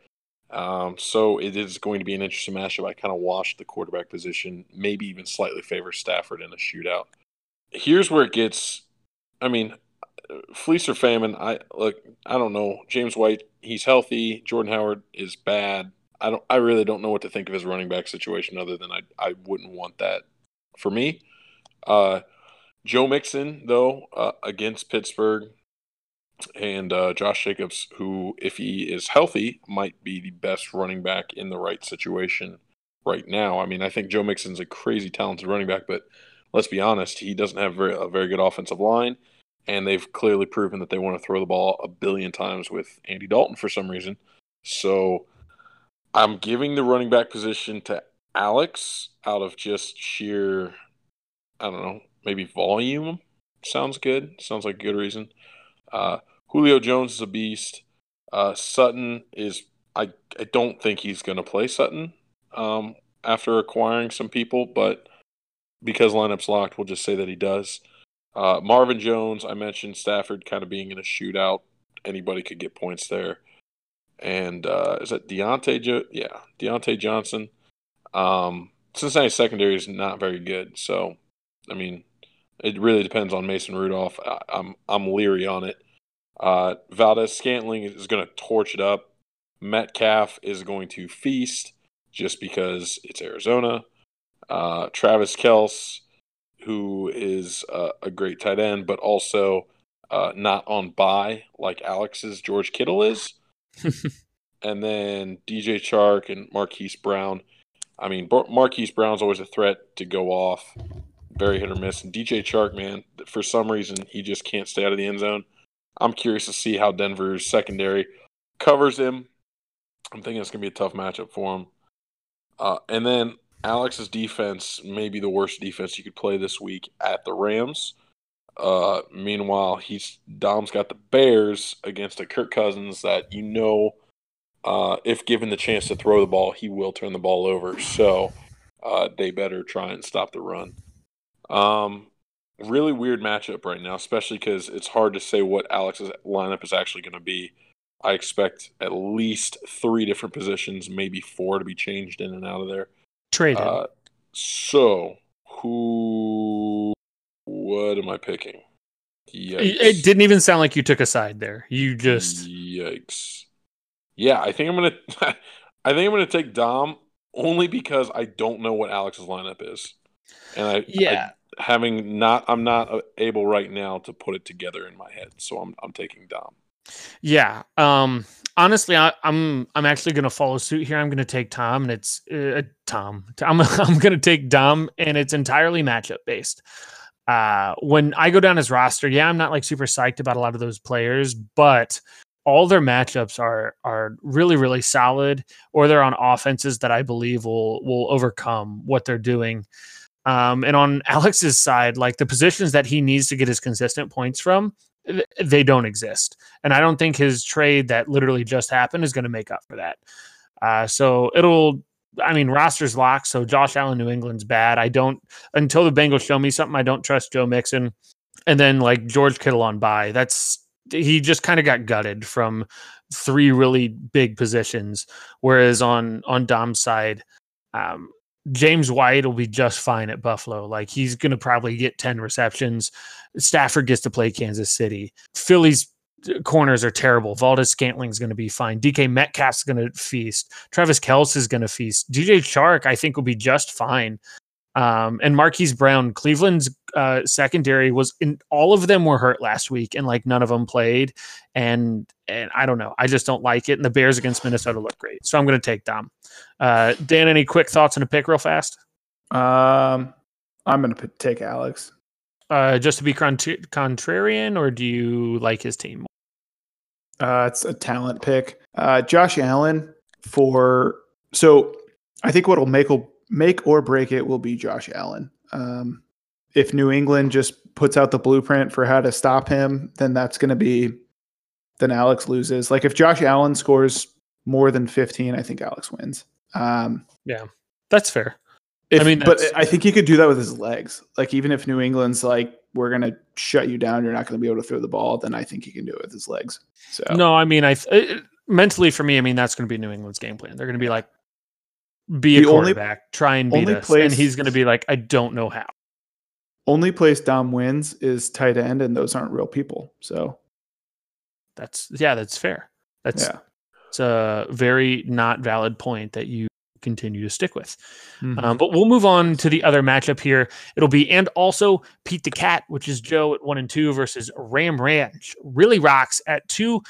Um, so it is going to be an interesting matchup. I kind of washed the quarterback position, maybe even slightly favor Stafford in a shootout. Here's where it gets. I mean, fleece or famine. I look. I don't know. James White, he's healthy. Jordan Howard is bad. I don't. I really don't know what to think of his running back situation, other than I. I wouldn't want that for me. Uh, Joe Mixon, though, uh, against Pittsburgh, and uh, Josh Jacobs, who, if he is healthy, might be the best running back in the right situation right now. I mean, I think Joe Mixon's a crazy talented running back, but let's be honest, he doesn't have very, a very good offensive line, and they've clearly proven that they want to throw the ball a billion times with Andy Dalton for some reason. So I'm giving the running back position to Alex out of just sheer, I don't know, maybe volume. Sounds good. Sounds like a good reason. Uh, Julio Jones is a beast. Uh, Sutton is. I I don't think he's going to play Sutton um, after acquiring some people, but because lineup's locked, we'll just say that he does. Uh, Marvin Jones, I mentioned Stafford kind of being in a shootout. Anybody could get points there. And uh, is that Diontae? Jo- yeah, Diontae Johnson. Um, Cincinnati secondary is not very good, so I mean, it really depends on Mason Rudolph. I, I'm I'm leery on it. Uh, Valdes Scantling is going to torch it up. Metcalf is going to feast just because it's Arizona. Uh, Travis Kelce, who is uh, a great tight end, but also uh, not on bye like Alex's George Kittle is. and then DJ Chark and Marquise Brown. I mean, Bar- Marquise Brown's always a threat to go off, very hit or miss. And DJ Chark, man, for some reason, he just can't stay out of the end zone. I'm curious to see how Denver's secondary covers him. I'm thinking it's going to be a tough matchup for him. Uh, and then Alex's defense may be the worst defense you could play this week at the Rams. Uh, meanwhile, he's Dom's got the Bears against a Kirk Cousins that you know, uh, if given the chance to throw the ball, he will turn the ball over. So uh, they better try and stop the run. Um, really weird matchup right now, especially because it's hard to say what Alex's lineup is actually going to be. I expect at least three different positions, maybe four, to be changed in and out of there. Traded. Uh, so, who? What am I picking? Yikes. It didn't even sound like you took a side there. You just yikes. Yeah, I think I'm gonna. I think I'm gonna take Dom only because I don't know what Alex's lineup is, and I yeah I, having not I'm not able right now to put it together in my head, so I'm I'm taking Dom. Yeah. Um. Honestly, I, am I'm, I'm actually going to follow suit here. I'm going to take Tom, and it's uh, Tom. I'm I'm going to take Dom, and it's entirely matchup based. Uh, when I go down his roster, yeah, I'm not like super psyched about a lot of those players, but all their matchups are are really really solid, or they're on offenses that I believe will will overcome what they're doing. Um, and on Alex's side, like the positions that he needs to get his consistent points from, they don't exist. And I don't think his trade that literally just happened is going to make up for that. Uh, so it'll, I mean, roster's locked. So Josh Allen, New England's bad. I don't, until the Bengals show me something, I don't trust Joe Mixon. And then like George Kittle on bye. That's, he just kind of got gutted from three really big positions. Whereas on, on Dom's side, um, James White will be just fine at Buffalo. Like he's going to probably get 10 receptions. Stafford gets to play Kansas City. Philly's uh, corners are terrible. Valdes Scantling's going to be fine. DK Metcalf's going to feast. Travis Kelce is going to feast. DJ Chark, I think, will be just fine. Um, and Marquise Brown, Cleveland's uh, secondary was in all of them were hurt last week, and like none of them played. And and I don't know, I just don't like it. And the Bears against Minnesota look great, so I'm going to take Dom. Uh, Dan, any quick thoughts on a pick, real fast? Um, I'm going to take Alex. Uh, just to be contra- contrarian, or do you like his team? Uh, it's a talent pick. Uh, Josh Allen for so I think what'll make make or break it will be Josh Allen. Um, if New England just puts out the blueprint for how to stop him, then that's going to be then Alex loses. Like if Josh Allen scores more than 15, I think Alex wins. Um, yeah, that's fair. If, I mean, but I think he could do that with his legs. Like even if New England's like, we're going to shut you down, you're not going to be able to throw the ball, then I think he can do it with his legs. So no, I mean, I th- mentally for me, I mean that's going to be New England's game plan. They're going to be like, be the a quarterback, only, try and beat us, place, and he's going to be like, I don't know how. Only place Dom wins is tight end, and those aren't real people. So that's yeah, that's fair. That's yeah. it's a very not valid point that you continue to stick with. Mm-hmm. Um, but we'll move on to the other matchup here. It'll be and also Pete the Cat, which is Joe at one and two versus Ram Ranch. Really rocks at two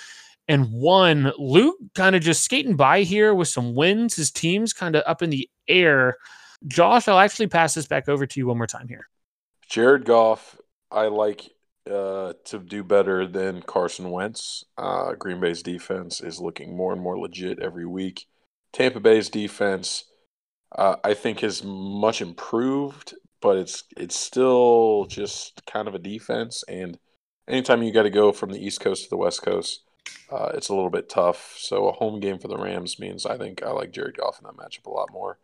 and one. Luke kind of just skating by here with some wins. His team's kind of up in the air. Josh, I'll actually pass this back over to you one more time here. Jared Goff, I like uh, to do better than Carson Wentz. Uh, Green Bay's defense is looking more and more legit every week. Tampa Bay's defense, uh, I think, is much improved, but it's it's still just kind of a defense. And anytime you got to go from the East Coast to the West Coast, uh, it's a little bit tough. So a home game for the Rams means I think I like Jared Goff in that matchup a lot more.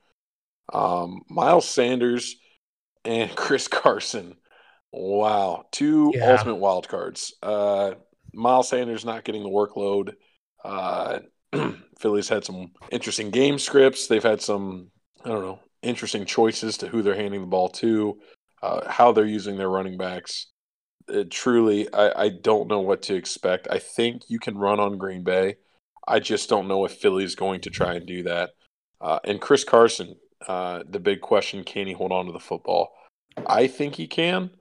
Um, Miles Sanders and Chris Carson. Wow, two yeah. ultimate wild cards. Uh, Miles Sanders not getting the workload. Uh, Philly's had some interesting game scripts. They've had some, I don't know, interesting choices to who they're handing the ball to, uh, how they're using their running backs it truly, I, I don't know what to expect. I think you can run on Green Bay. I just don't know if Philly's going to try and do that. Uh, and Chris Carson, uh, the big question: Can he hold on to the football? I think he can,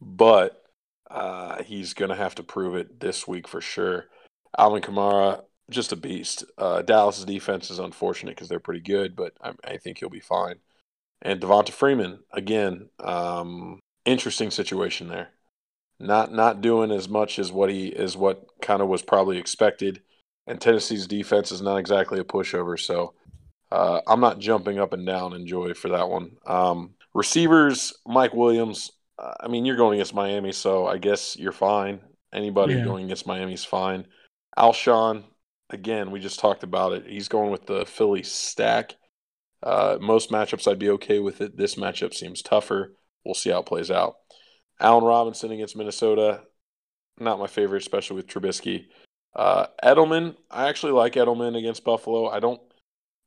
but uh, he's going to have to prove it this week for sure. Alvin Kamara, just a beast. Uh, Dallas' defense is unfortunate because they're pretty good, but I, I, think he'll be fine. And Devonta Freeman, again, um, interesting situation there not not doing as much as what he is what kind of was probably expected. And Tennessee's defense is not exactly a pushover, so uh, I'm not jumping up and down in joy for that one. Um, receivers, Mike Williams, uh, I mean, you're going against Miami, so I guess you're fine. Anybody Yeah. going against Miami's fine. Alshon, again, we just talked about it. He's going with the Philly stack. Uh, most matchups, I'd be okay with it. This matchup seems tougher. We'll see how it plays out. Allen Robinson against Minnesota, not my favorite, especially with Trubisky. Uh, Edelman, I actually like Edelman against Buffalo. I don't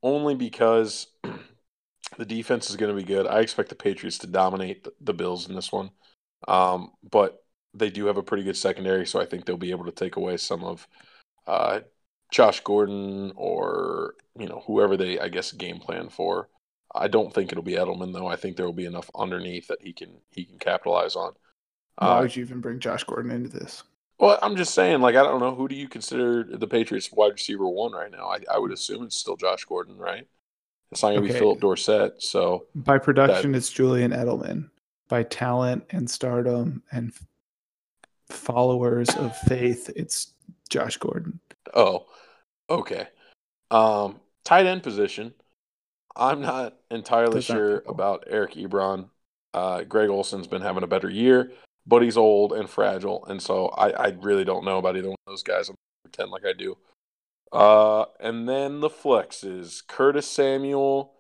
only because the defense is going to be good. I expect the Patriots to dominate the, Bills in this one, um, but they do have a pretty good secondary, so I think they'll be able to take away some of uh, Josh Gordon or you know whoever they I guess game plan for. I don't think it'll be Edelman though. I think there will be enough underneath that he can he can capitalize on. Why Uh, would you even bring Josh Gordon into this? well, I'm just saying, like, I don't know. Who do you consider the Patriots wide receiver one right now? I, I would assume it's still Josh Gordon, right? It's not going to Okay. be Phillip Dorsett. So, By production, it's Julian Edelman. By talent and stardom and followers of faith, it's Josh Gordon. oh, okay. Um, tight end position. I'm not entirely sure about Eric Ebron. Uh, Greg Olsen's been having a better year, but he's old and fragile. And so I, I really don't know about either one of those guys. I'm gonna pretend like I do. Uh, and then the flexes Curtis Samuel,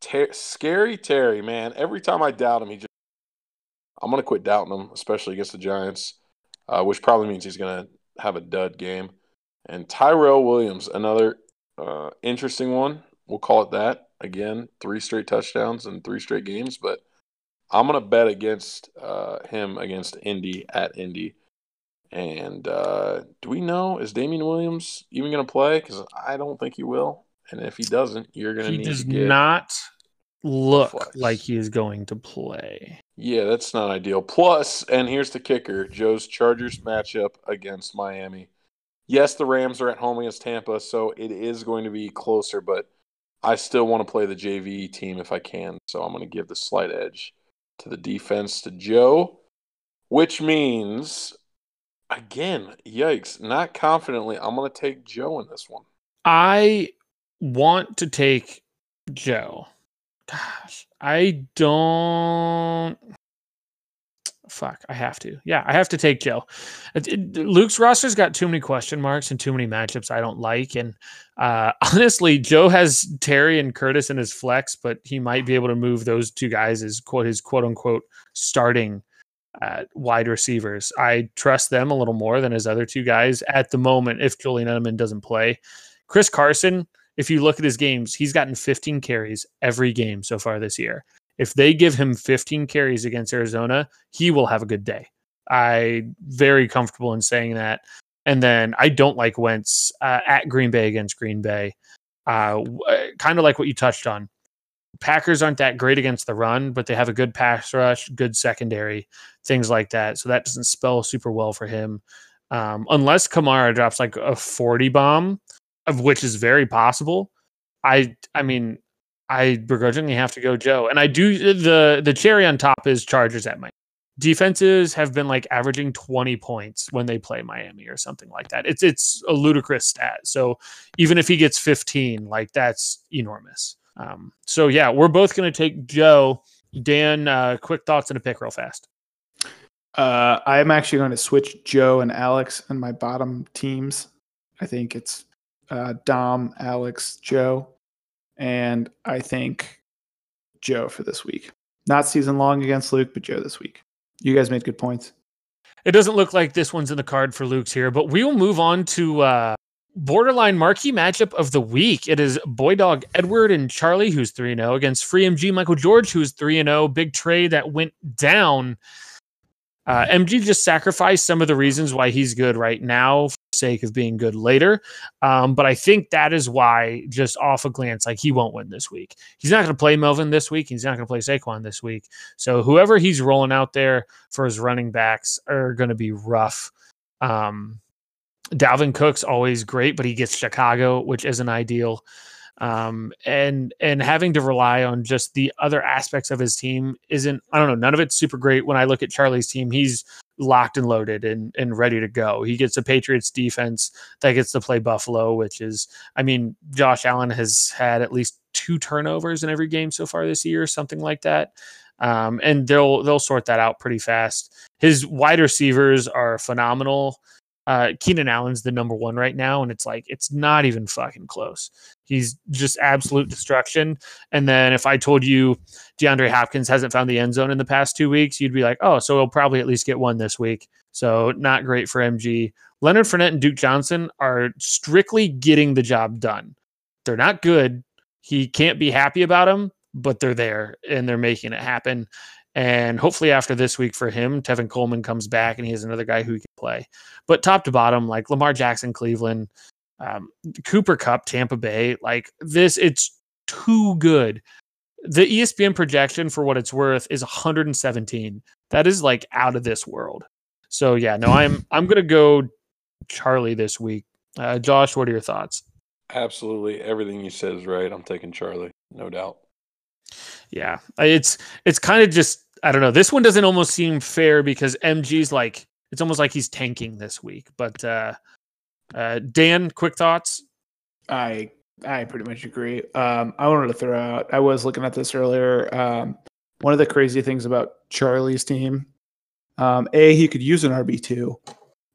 Ter- Scary Terry, man. Every time I doubt him, he just. I'm to quit doubting him, especially against the Giants, uh, which probably means he's to have a dud game. And Tyrell Williams, another uh, interesting one. We'll call it that. Again, three straight touchdowns in three straight games, but I'm going to bet against uh, him against Indy at Indy. And uh, do we know is Damien Williams even going to play? Because I don't think he will. And if he doesn't, you're going to He need does to get. not look flex. like he is going to play. Yeah, that's not ideal. Plus, and here's the kicker: Joe's Chargers matchup against Miami. Yes, the Rams are at home against Tampa, so it is going to be closer. But I still want to play the JV team if I can, so I'm going to give the slight edge to the defense to Joe, which means, again, yikes, not confidently. I'm going to take Joe in this one. I want to take Joe. Gosh, I don't. Fuck, I have to. Yeah, I have to take Joe. It- it- Luke's roster's got too many question marks and too many matchups I don't like. And uh, honestly, Joe has Terry and Curtis in his flex, but he might be able to move those two guys as quote his quote unquote starting uh, wide receivers. I trust them a little more than his other two guys at the moment. If Julian Edelman doesn't play, Chris Carson, if you look at his games, he's gotten 15 carries every game so far this year. If they give him 15 carries against Arizona, he will have a good day. I very comfortable in saying that. And then I don't like Wentz uh, at Green Bay against Green Bay. Uh, kind of like what you touched on. Packers aren't that great against the run, but they have a good pass rush, good secondary, things like that. So that doesn't spell super well for him. Um, unless Kamara drops like a 40 bomb, of which is very possible. I I mean, I begrudgingly have to go Joe. And I do the the cherry on top is Chargers at Miami. Defenses have been like averaging 20 points when they play Miami or something like that. It's it's a ludicrous stat. So even if he gets 15, like that's enormous. Um, so yeah, we're both gonna take Joe. Dan, uh, quick thoughts and a pick real fast. Uh, I'm actually going to switch Joe and Alex and my bottom teams. I think it's uh, Dom, Alex, Joe, and I think Joe for this week. Not season long against Luke, but Joe this week. You guys made good points. It doesn't look like this one's in the card for Luke's here, but we will move on to uh, borderline marquee matchup of the week. It is Boy Dog Edward and Charlie, who's 3 0, against Free MG Michael George, who's 3 0. Big trade that went down. Uh, MG just sacrificed some of the reasons why he's good right now sake of being good later. Um, but I think that is why, just off a glance, like he won't win this week. He's not going to play Melvin this week. He's not going to play Saquon this week. So whoever he's rolling out there for his running backs are going to be rough. Um, Dalvin Cook's always great, but he gets Chicago, which isn't ideal. Um, and and having to rely on just the other aspects of his team isn't. I don't know. None of it's super great. When I look at Charlie's team, he's locked and loaded and and ready to go. He gets a Patriots defense that gets to play Buffalo, which is. I mean, Josh Allen has had at least two turnovers in every game so far this year, something like that. um, and they'll they'll sort that out pretty fast. His wide receivers are phenomenal. Uh, Keenan Allen's the number one right now, and it's like it's not even fucking close. He's just absolute destruction. And then if I told you DeAndre Hopkins hasn't found the end zone in the past two weeks, you'd be like, oh, so he'll probably at least get one this week. So not great for MG. Leonard Fournette and Duke Johnson are strictly getting the job done. They're not good. He can't be happy about them, but they're there and they're making it happen. And hopefully, after this week for him, Tevin Coleman comes back and he has another guy who can play. But top to bottom, like Lamar Jackson, Cleveland, um, Cooper Kupp, Tampa Bay, like this, it's too good. The ESPN projection, for what it's worth, is 117. That is like out of this world. So yeah, no, I'm I'm gonna go Charlie this week. Uh, Josh, what are your thoughts? Absolutely, everything you said is right. I'm taking Charlie, no doubt. Yeah, it's it's kind of just I don't know. This one doesn't almost seem fair because MG's like it's almost like he's tanking this week. But uh, uh, Dan, quick thoughts. I I pretty much agree. Um, I wanted to throw out. I was looking at this earlier. Um, one of the crazy things about Charlie's team, um, a he could use an RB two,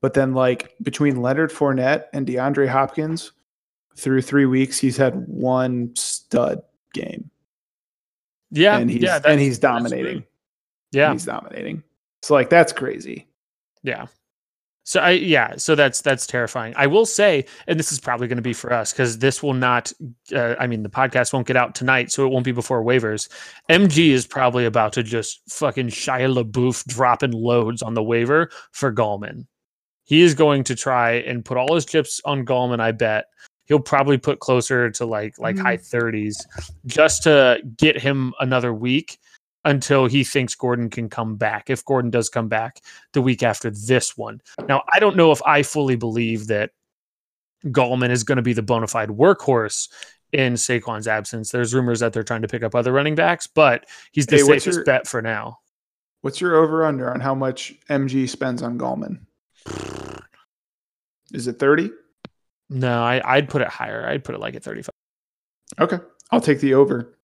but then like between Leonard Fournette and DeAndre Hopkins, through three weeks he's had one stud game. Yeah, and he's yeah, and he's dominating. Yeah, he's dominating. So like that's crazy. Yeah. So I yeah, so that's that's terrifying. I will say, and this is probably going to be for us because this will not. Uh, I mean, the podcast won't get out tonight, so it won't be before waivers. MG is probably about to just fucking Shia LaBeouf dropping loads on the waiver for Gallman. He is going to try and put all his chips on Gallman. I bet he'll probably put closer to like like mm. high thirties just to get him another week until he thinks Gordon can come back. If Gordon does come back the week after this one. Now, I don't know if I fully believe that Gallman is going to be the bona fide workhorse in Saquon's absence. There's rumors that they're trying to pick up other running backs, but he's the hey, safest your, bet for now. What's your over under on how much MG spends on Gallman? Is it 30? No, I, I'd put it higher. I'd put it like at 35. Okay. I'll take the over.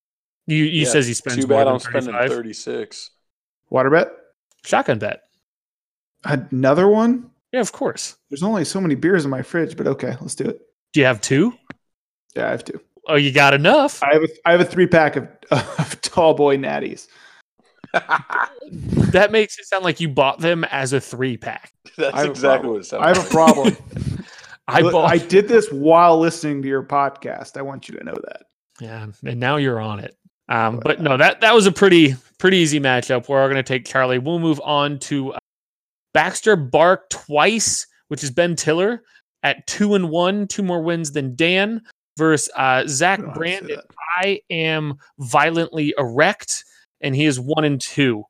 You you yeah, says he spends too bad I'm spending 36. Water bet? Shotgun bet. Another one? Yeah, of course. There's only so many beers in my fridge, but okay, let's do it. Do you have two? Yeah, I have two. Oh, you got enough. I have a, I have a three pack of, of tall boy natties. that makes it sound like you bought them as a three pack. That's exactly what it sounds I have a problem. I bought. I did this while listening to your podcast. I want you to know that. Yeah, and now you're on it. Um, but no, that that was a pretty pretty easy matchup. We're going to take Charlie. We'll move on to uh, Baxter Bark twice, which is Ben Tiller at two and one, two more wins than Dan versus uh, Zach Brandon. I am violently erect, and he is one and two.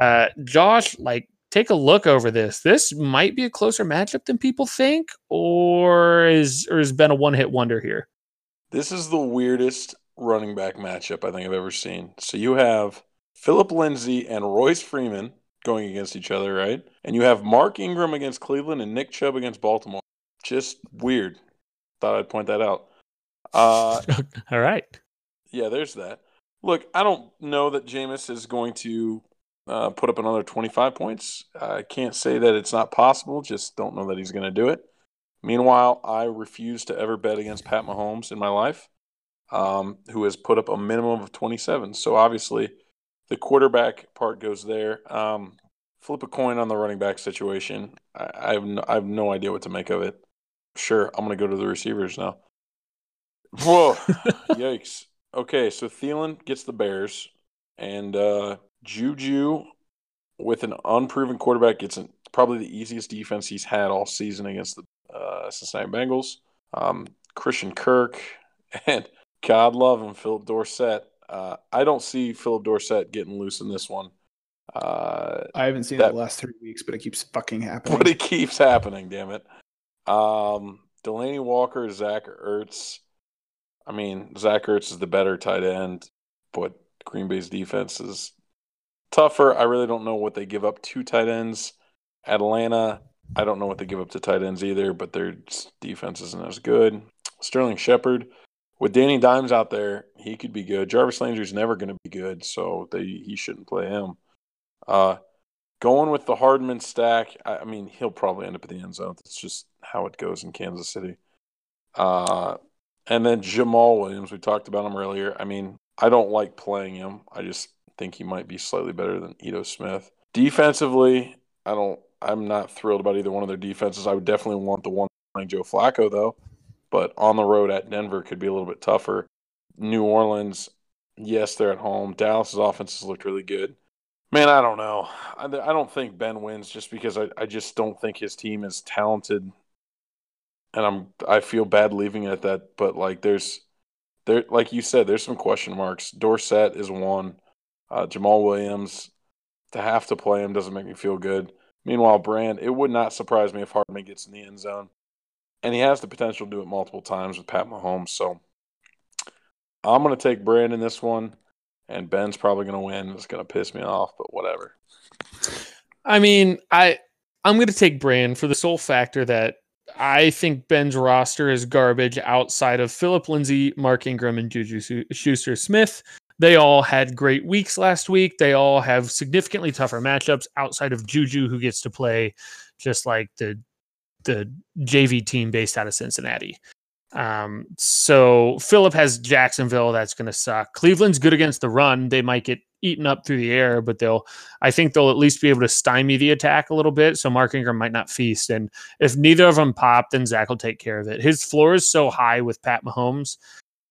Uh, Josh, like, take a look over this. This might be a closer matchup than people think, or is or has been a one hit wonder here. This is the weirdest running back matchup I think I've ever seen. So you have Phillip Lindsay and Royce Freeman going against each other, right? And you have Mark Ingram against Cleveland and Nick Chubb against Baltimore. Just weird. Thought I'd point that out. Uh, All right. Yeah, there's that. Look, I don't know that Jameis is going to uh, put up another 25 points. I can't say that it's not possible, just don't know that he's going to do it. Meanwhile, I refuse to ever bet against Pat Mahomes in my life um, who has put up a minimum of 27. So obviously, the quarterback part goes there. Um, flip a coin on the running back situation. I, I, have no, I have no idea what to make of it. Sure, I'm going to go to the receivers now. Whoa, yikes. Okay, so Thielen gets the Bears, and uh, Juju, with an unproven quarterback, gets an, probably the easiest defense he's had all season against the uh, Cincinnati Bengals. Um, Christian Kirk and God love him, Phillip Dorsett. Uh, I don't see Phillip Dorsett getting loose in this one. Uh, I haven't seen that, the last three weeks, but it keeps fucking happening. But it keeps happening, damn it. Um, Delanie Walker, Zach Ertz. I mean, Zach Ertz is the better tight end, but Green Bay's defense is tougher. I really don't know what they give up to tight ends. Atlanta, I don't know what they give up to tight ends either, but their defense isn't as good. Sterling Shepard with Danny Dimes out there, he could be good. Jarvis Landry's never going to be good, so they he shouldn't play him. Uh, going with the Hardman stack, I, I mean, he'll probably end up in the end zone. That's just how it goes in Kansas City. Uh, and then Jamaal Williams, we talked about him earlier. I mean, I don't like playing him. I just think he might be slightly better than Ito Smith. Defensively, I don't. I'm not thrilled about either one of their defenses. I would definitely want the one playing Joe Flacco though, but on the road at Denver could be a little bit tougher. New Orleans, yes, they're at home. Dallas's offense has looked really good. Man, I don't know. I, I don't think Ben wins just because I, I just don't think his team is talented, and I'm I feel bad leaving it at that. But like, there's there like you said, there's some question marks. Dorsett is one. Uh, Jamaal Williams to have to play him doesn't make me feel good. Meanwhile, Brand, it would not surprise me if Hardman gets in the end zone. And he has the potential to do it multiple times with Pat Mahomes. So I'm going to take Brand in this one. And Ben's probably going to win. It's going to piss me off, but whatever. I mean, I I'm going to take Brand for the sole factor that I think Ben's roster is garbage outside of Phillip Lindsay, Mark Ingram, and Juju Schuster Smith. They all had great weeks last week. They all have significantly tougher matchups outside of Juju, who gets to play just like the the JV team based out of Cincinnati. Um, so Phillip has Jacksonville. That's going to suck. Cleveland's good against the run. They might get eaten up through the air, but they'll, I think they'll at least be able to stymie the attack a little bit. So Mark Ingram might not feast. And if neither of them pop, then Zach will take care of it. His floor is so high with Pat Mahomes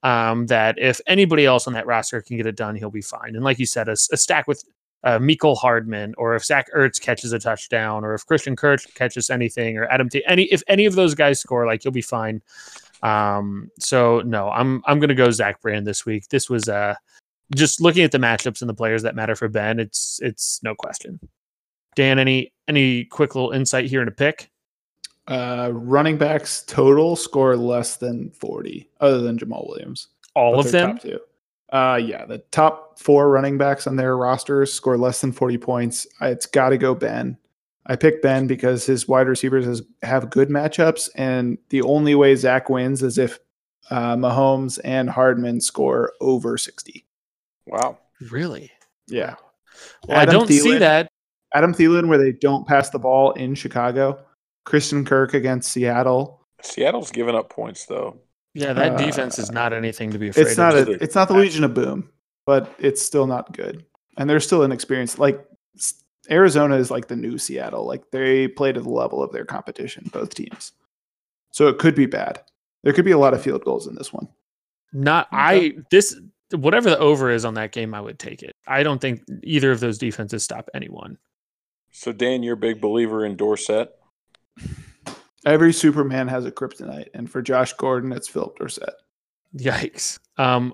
um, that if anybody else on that roster can get it done, he'll be fine. And like you said, a, a stack with uh, Mecole Hardman, or if Zach Ertz catches a touchdown, or if Christian Kirk catches anything, or Adam T. Any if any of those guys score, like you'll be fine. Um, so no, I'm I'm gonna go Zach Brand this week. This was uh just looking at the matchups and the players that matter for Ben. It's it's no question. Dan, any any quick little insight here in a pick? Uh, running backs total score less than 40, other than Jamaal Williams. All of them? Top two. Uh, yeah, the top four running backs on their rosters score less than 40 points. It's got to go Ben. I picked Ben because his wide receivers has, have good matchups, and the only way Zach wins is if uh, Mahomes and Hardman score over 60. Wow. Really? Yeah. Well, I don't Thielen, see that. Adam Thielen, where they don't pass the ball in Chicago, Christian Kirk against Seattle. Seattle's giving up points though. Yeah, that uh, defense is not anything to be afraid it's not of. A, it's not the Legion of Boom, but it's still not good. And they're still inexperienced. Like Arizona is like the new Seattle. Like they play to the level of their competition, both teams. So it could be bad. There could be a lot of field goals in this one. Not I this whatever the over is on that game, I would take it. I don't think either of those defenses stop anyone. So Dan, you're a big believer in Dorsett. Every Superman has a kryptonite, and for Josh Gordon, it's Phillip Dorsett. Yikes. Um,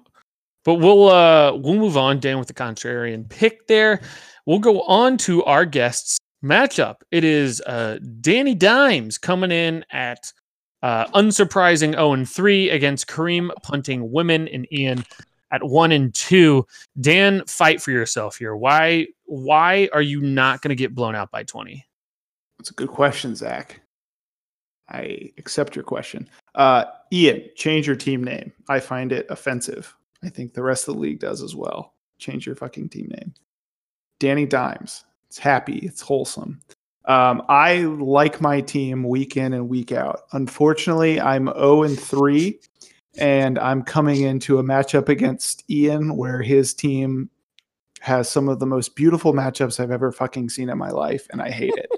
but we'll uh we'll move on, Dan, with the contrarian pick there. We'll go on to our guests matchup. It is uh Danny Dimes coming in at uh unsurprising 0 and 3 against Kareem punting women and Ian at 1 and 2. Dan, fight for yourself here. Why why are you not going to get blown out by 20? That's a good question, Zach. I accept your question. Uh, Ian, change your team name. I find it offensive. I think the rest of the league does as well. Change your fucking team name. Danny Dimes. It's happy. It's wholesome. Um, I like my team week in and week out. Unfortunately, I'm 0 and 3, and I'm coming into a matchup against Ian where his team has some of the most beautiful matchups I've ever fucking seen in my life, and I hate it.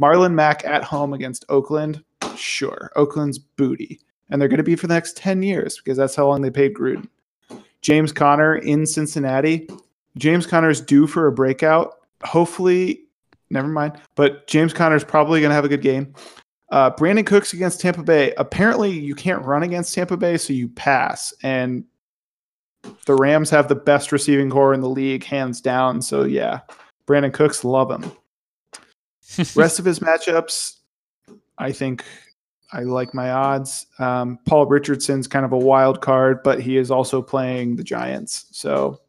Marlon Mack at home against Oakland. Sure. Oakland's booty. And they're going to be for the next 10 years because that's how long they paid Gruden. James Conner in Cincinnati. James Conner is due for a breakout. Hopefully, never mind. But James Conner is probably going to have a good game. Uh, Brandin Cooks against Tampa Bay. Apparently, you can't run against Tampa Bay, so you pass. And the Rams have the best receiving corps in the league, hands down. So, yeah, Brandin Cooks, love him. Rest of his matchups, I think I like my odds. Um, Paul Richardson's kind of a wild card, but he is also playing the Giants. So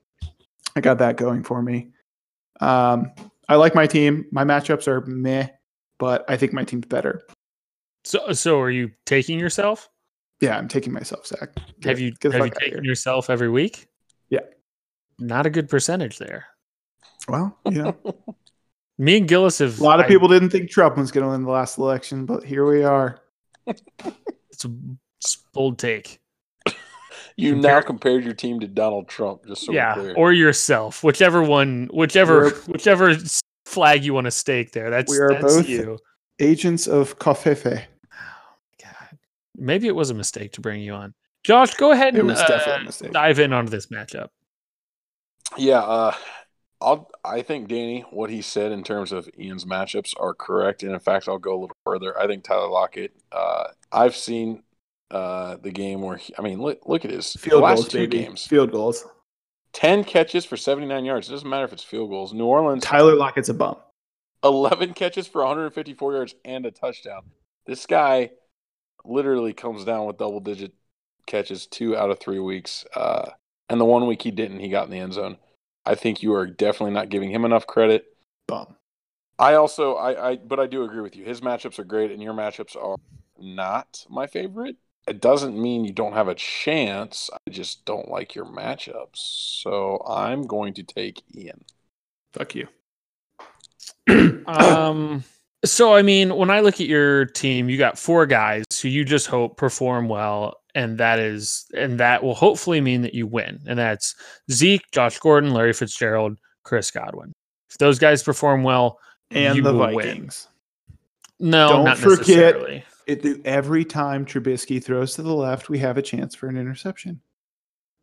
I got that going for me. Um, I like my team. My matchups are meh, but I think my team's better. So, so are you taking yourself? Yeah, I'm taking myself, Zach. Get- have you have you taken yourself every week? Yeah. Not a good percentage there. Well, you know, Me and Gillis have a lot of I- people didn't think Trump was going to win the last election, but here we are. It's a it's bold take. You Compare- now compared your team to Donald Trump, just so yeah, we're clear. or yourself, whichever one, whichever We're- whichever flag you want to stake there. That's We are that's both- you. Agents of Covfefe. God, maybe it was a mistake to bring you on. Josh, go ahead and uh, definitely a mistake. dive in onto this matchup. Yeah, uh, I'll. I think Danny, what he said in terms of Ian's matchups are correct, and in fact, I'll go a little further. I think Tyler Lockett. Uh, I've seen uh, the game where he, I mean, look, look at his Field last goals, two baby. games. Field goals. Ten catches for seventy nine yards. It doesn't matter if it's field goals. New Orleans Tyler Lockett's a bum. 11 catches for 154 yards and a touchdown. This guy literally comes down with double digit catches two out of three weeks. Uh, and the one week he didn't, he got in the end zone. I think you are definitely not giving him enough credit. Bum. I also, I, I, but I do agree with you. His matchups are great, and your matchups are not my favorite. It doesn't mean you don't have a chance. I just don't like your matchups. So I'm going to take Ian. Fuck you. Um, so I mean, when I look at your team, you got four guys who you just hope perform well, and that is, and that will hopefully mean that you win. And that's Zeke, Josh Gordon, Larry Fitzgerald, Chris Godwin. If those guys perform well, and the will win. Vikings. No, Don't not forget- It, every time Trubisky throws to the left, we have a chance for an interception.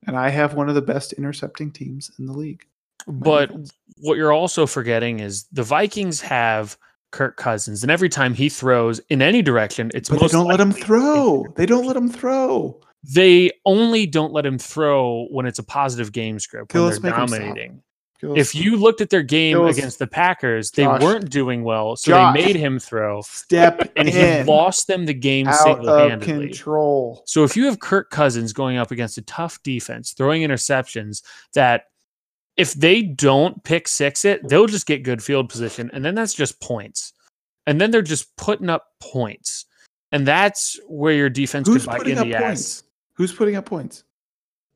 And I have one of the best intercepting teams in the league. But what you're also forgetting is the Vikings have Kirk Cousins, and every time he throws in any direction, it's but they don't let him throw. They don't let him throw. They only don't let him throw when it's a positive game script when they're make him stop. dominating. If you looked at their game against the Packers, they Josh. weren't doing well, so Josh. they made him throw, step and in, he lost them the game out of control. So if you have Kirk Cousins going up against a tough defense, throwing interceptions that if they don't pick six it, they'll just get good field position, and then that's just points. And then they're just putting up points. And that's where your defense Who's could bite putting in up the ass. points? Who's putting up points?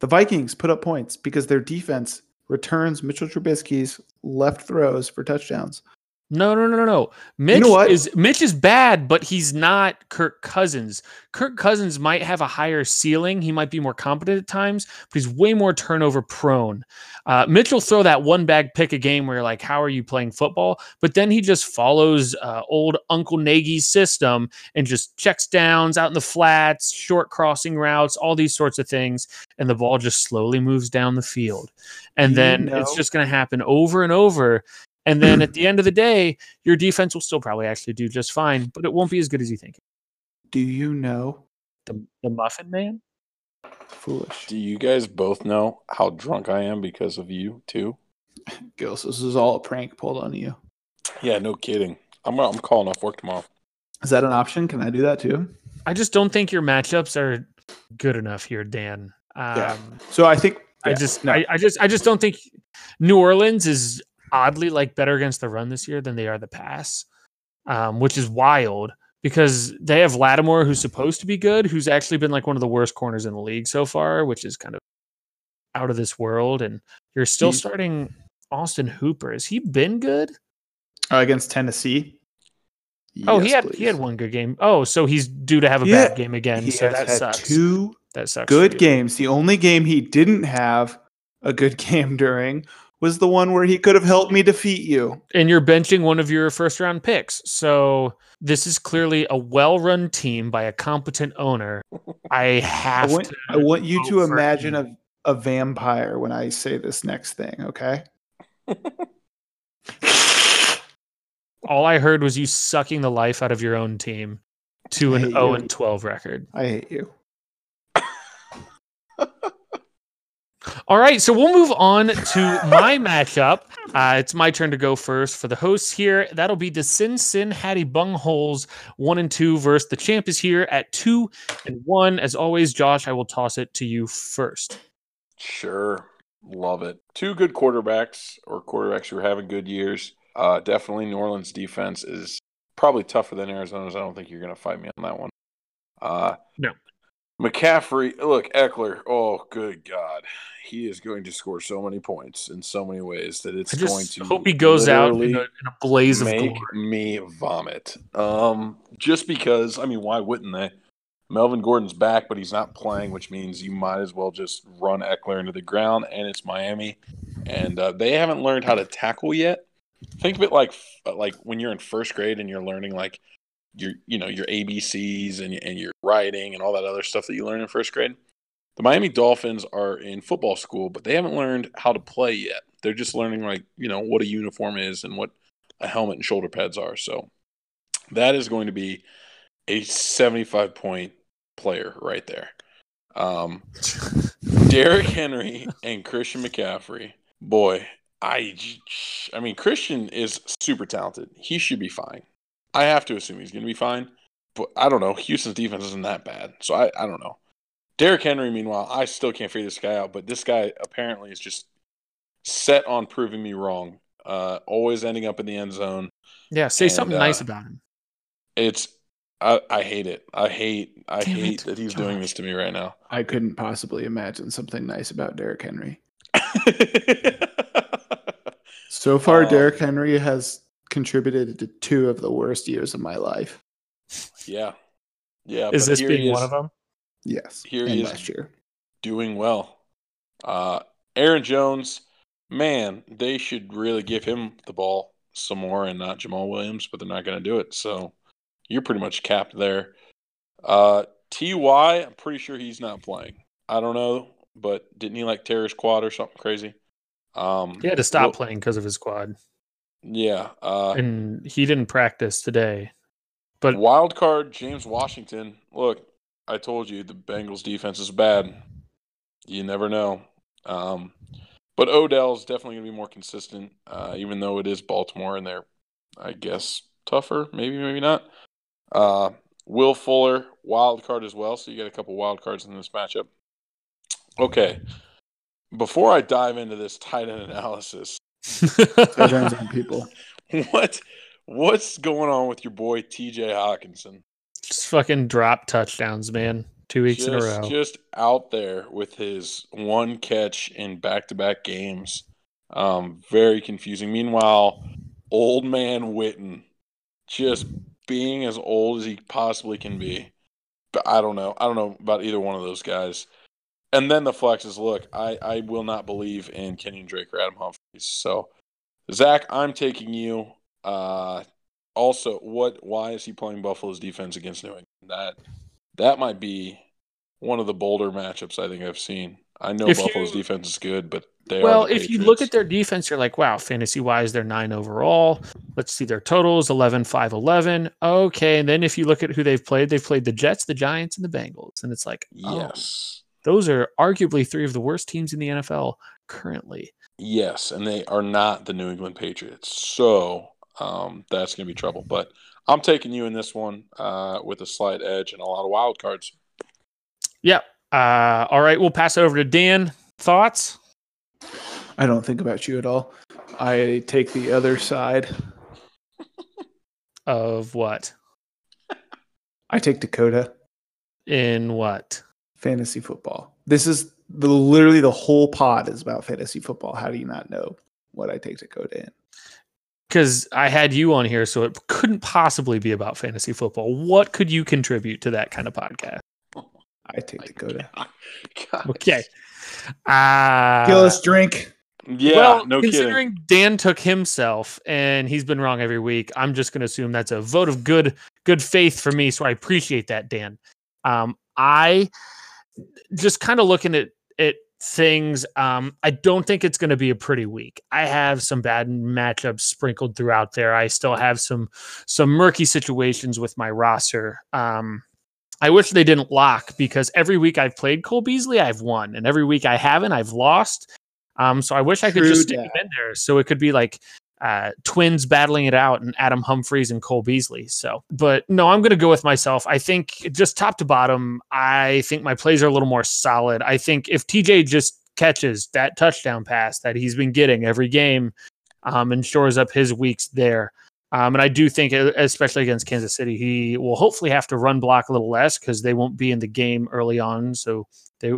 The Vikings put up points because their defense returns Mitchell Trubisky's left throws for touchdowns. No, no, no, no, no. Mitch know what? is Mitch is bad, but he's not Kirk Cousins. Kirk Cousins might have a higher ceiling. He might be more competent at times, but he's way more turnover prone. Uh, Mitch will throw that one bag pick a game where you're like, how are you playing football? But then he just follows uh, old Uncle Nagy's system and just checks downs out in the flats, short crossing routes, all these sorts of things, and the ball just slowly moves down the field. And you then it's just going to happen over and over. And then at the end of the day, your defense will still probably actually do just fine, but it won't be as good as you think. Do you know? The, the Muffin Man? Foolish. Do you guys both know how drunk I am because of you too? Gills, this is all a prank pulled on you. Yeah, no kidding. I'm I'm calling off work tomorrow. Is that an option? Can I do that too? I just don't think your matchups are good enough here, Dan. Um, Yeah. So I think I yeah, just, no. I, I just, I just don't think New Orleans is oddly like better against the run this year than they are the pass, um, which is wild because they have Lattimore, who's supposed to be good, who's actually been like one of the worst corners in the league so far, which is kind of out of this world. And you're still He's- starting Austin Hooper. Has he been good? Uh, against Tennessee. oh, he had he had one good game. Oh, so he's due to have a Yeah, bad game again. He so has that had sucks. two that sucks. good games. The only game he didn't have a good game during was the one where he could have helped me defeat you. and you're benching one of your first round picks. So this is clearly a well run team by a competent owner. I I have want, to. I want you to imagine him. a, a vampire when I say this next thing, okay? All I heard was you sucking the life out of your own team to an hate 0 you. Oh and 12 record. I hate you. All right, so we'll move on to my matchup. Uh, it's my turn to go first for the hosts here. That'll be the Sin Sin Hattie Bungholes one and two versus the champ is here at two and one. As always, Josh, I will toss it to you first. Sure. Love it. Two good quarterbacks or quarterbacks who are having good years. Uh, definitely New Orleans defense is probably tougher than Arizona's. I don't think you're going to fight me on that one. Uh, No. McCaffrey, look, Ekeler. Oh, good God, he is going to score so many points in so many ways that it's I going just to hope he goes out in a, in a blaze of make glory. me vomit. Um, just because, I mean, why wouldn't they? Melvin Gordon's back, but he's not playing, which means you might as well just run Ekeler into the ground. And it's Miami, and uh, they haven't learned how to tackle yet. Think of it like like when you're in first grade and you're learning like your you know your ABCs and and your writing and all that other stuff that you learn in first grade. The Miami Dolphins are in football school, but they haven't learned how to play yet. They're just learning like you know what a uniform is and what a helmet and shoulder pads are. So that is going to be a 75 point player right there. Um, Derrick Henry and Christian McCaffrey. Boy, I, I mean, Christian is super talented. He should be fine. I have to assume he's going to be fine, but I don't know. Houston's defense isn't that bad, so I, I don't know. Derrick Henry, meanwhile, I still can't figure this guy out, but this guy apparently is just set on proving me wrong. Uh, always ending up in the end zone. Yeah, say And, something uh, nice about him. It's I, I hate it. I hate I Damn hate it, that he's doing this to me right now. I couldn't possibly imagine something nice about Derrick Henry. So far, Um, Derrick Henry has contributed to two of the worst years of my life. yeah, yeah. Is this here he being one of them? Yes, Here and he is. last year. Doing well. Uh, Aaron Jones, man, they should really give him the ball some more and not Jamaal Williams, but they're not going to do it. So you're pretty much capped there. Uh, Ty, I'm pretty sure he's not playing. I don't know, but didn't he like tear his quad or something crazy? Um, He had to stop well, playing because of his quad, Yeah. Uh, and he didn't practice today. But Wild card, James Washington. Look, I told you the Bengals defense is bad. You never know. Um, but Odell's definitely going to be more consistent, uh, even though it is Baltimore and they're, I guess, tougher. Maybe, maybe not. Uh, Will Fuller, wild card as well. So you got a couple wild cards in this matchup. Okay. Before I dive into this tight end analysis, Tight ends on people. what what's going on with your boy TJ Hockenson? just fucking drop touchdowns, man. Two weeks in a just, row. Just out there with his one catch in back to back games. Um, very confusing. Meanwhile, old man Witten just being as old as he possibly can be. But I don't know. I don't know about either one of those guys. And then the flexes. Look, I, I will not believe in Kenyan Drake or Adam Humphries. So, Zach, I'm taking you. Uh, also, what? Why is he playing Buffalo's defense against New England? That that might be one of the bolder matchups I think I've seen. I know If Buffalo's you- defense is good, but they well, are. the if you look at their defense, you're like, wow, fantasy wise, they're nine overall. Let's see their totals 11, 5, 11. Okay. And then if you look at who they've played, they've played the Jets, the Giants, and the Bengals. And it's like, oh, yes, those are arguably three of the worst teams in the NFL currently. Yes, and they are not the New England Patriots, so um, that's going to be trouble. But I'm taking you in this one uh, with a slight edge and a lot of wild cards. Yeah. Uh, all right. We'll pass over to Dan. Thoughts? I don't think about you at all. I take the other side. Of what? I take Dakota In what? fantasy football. This is the literally the whole pod is about fantasy football. How do you not know what I take to Dakota in? Because I had you on here, so it couldn't possibly be about fantasy football. What could you contribute to that kind of podcast? I take Dakota. God. Okay. Uh, Kill us drink. Yeah, well, no kidding. considering Dan took himself and he's been wrong every week, I'm just going to assume that's a vote of good good faith for me. So I appreciate that, Dan. Um, I just kind of looking at at things. Um, I don't think it's going to be a pretty week. I have some bad matchups sprinkled throughout there. I still have some some murky situations with my roster. Um, I wish they didn't lock because every week I've played Cole Beasley, I've won, and every week I haven't, I've lost. Um, so I wish I could just stick them in there, so it could be like uh, twins battling it out, and Adam Humphries and Cole Beasley. So, but no, I'm going to go with myself. I think just top to bottom, I think my plays are a little more solid. I think if TJ just catches that touchdown pass that he's been getting every game, um, and shores up his weeks there, Um, and I do think, especially against Kansas City, he will hopefully have to run block a little less because they won't be in the game early on. So they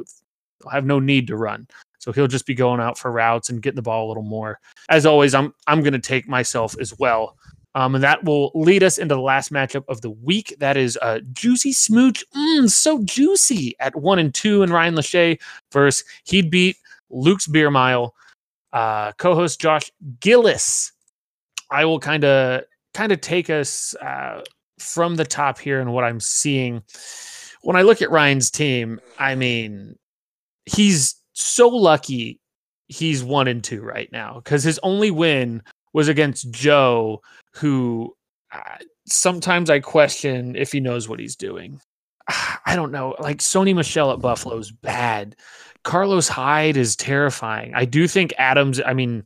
have no need to run. So he'll just be going out for routes and getting the ball a little more. As always, I'm I'm going to take myself as well. Um, and that will lead us into the last matchup of the week. That is uh, Juicy Smooch, mm, so juicy at one and two, and Ryan Lachey versus he'd beat Luke's Beer Mile, uh, co-host Josh Gillis. I will kind of kind of take us uh, from the top here and what I'm seeing. When I look at Ryan's team, I mean, he's so lucky he's one and two right now because his only win was against Joe, who uh, sometimes I question if he knows what he's doing. I don't know. Like Sony Michel at Buffalo is bad. Carlos Hyde is terrifying. I do think Adams, I mean,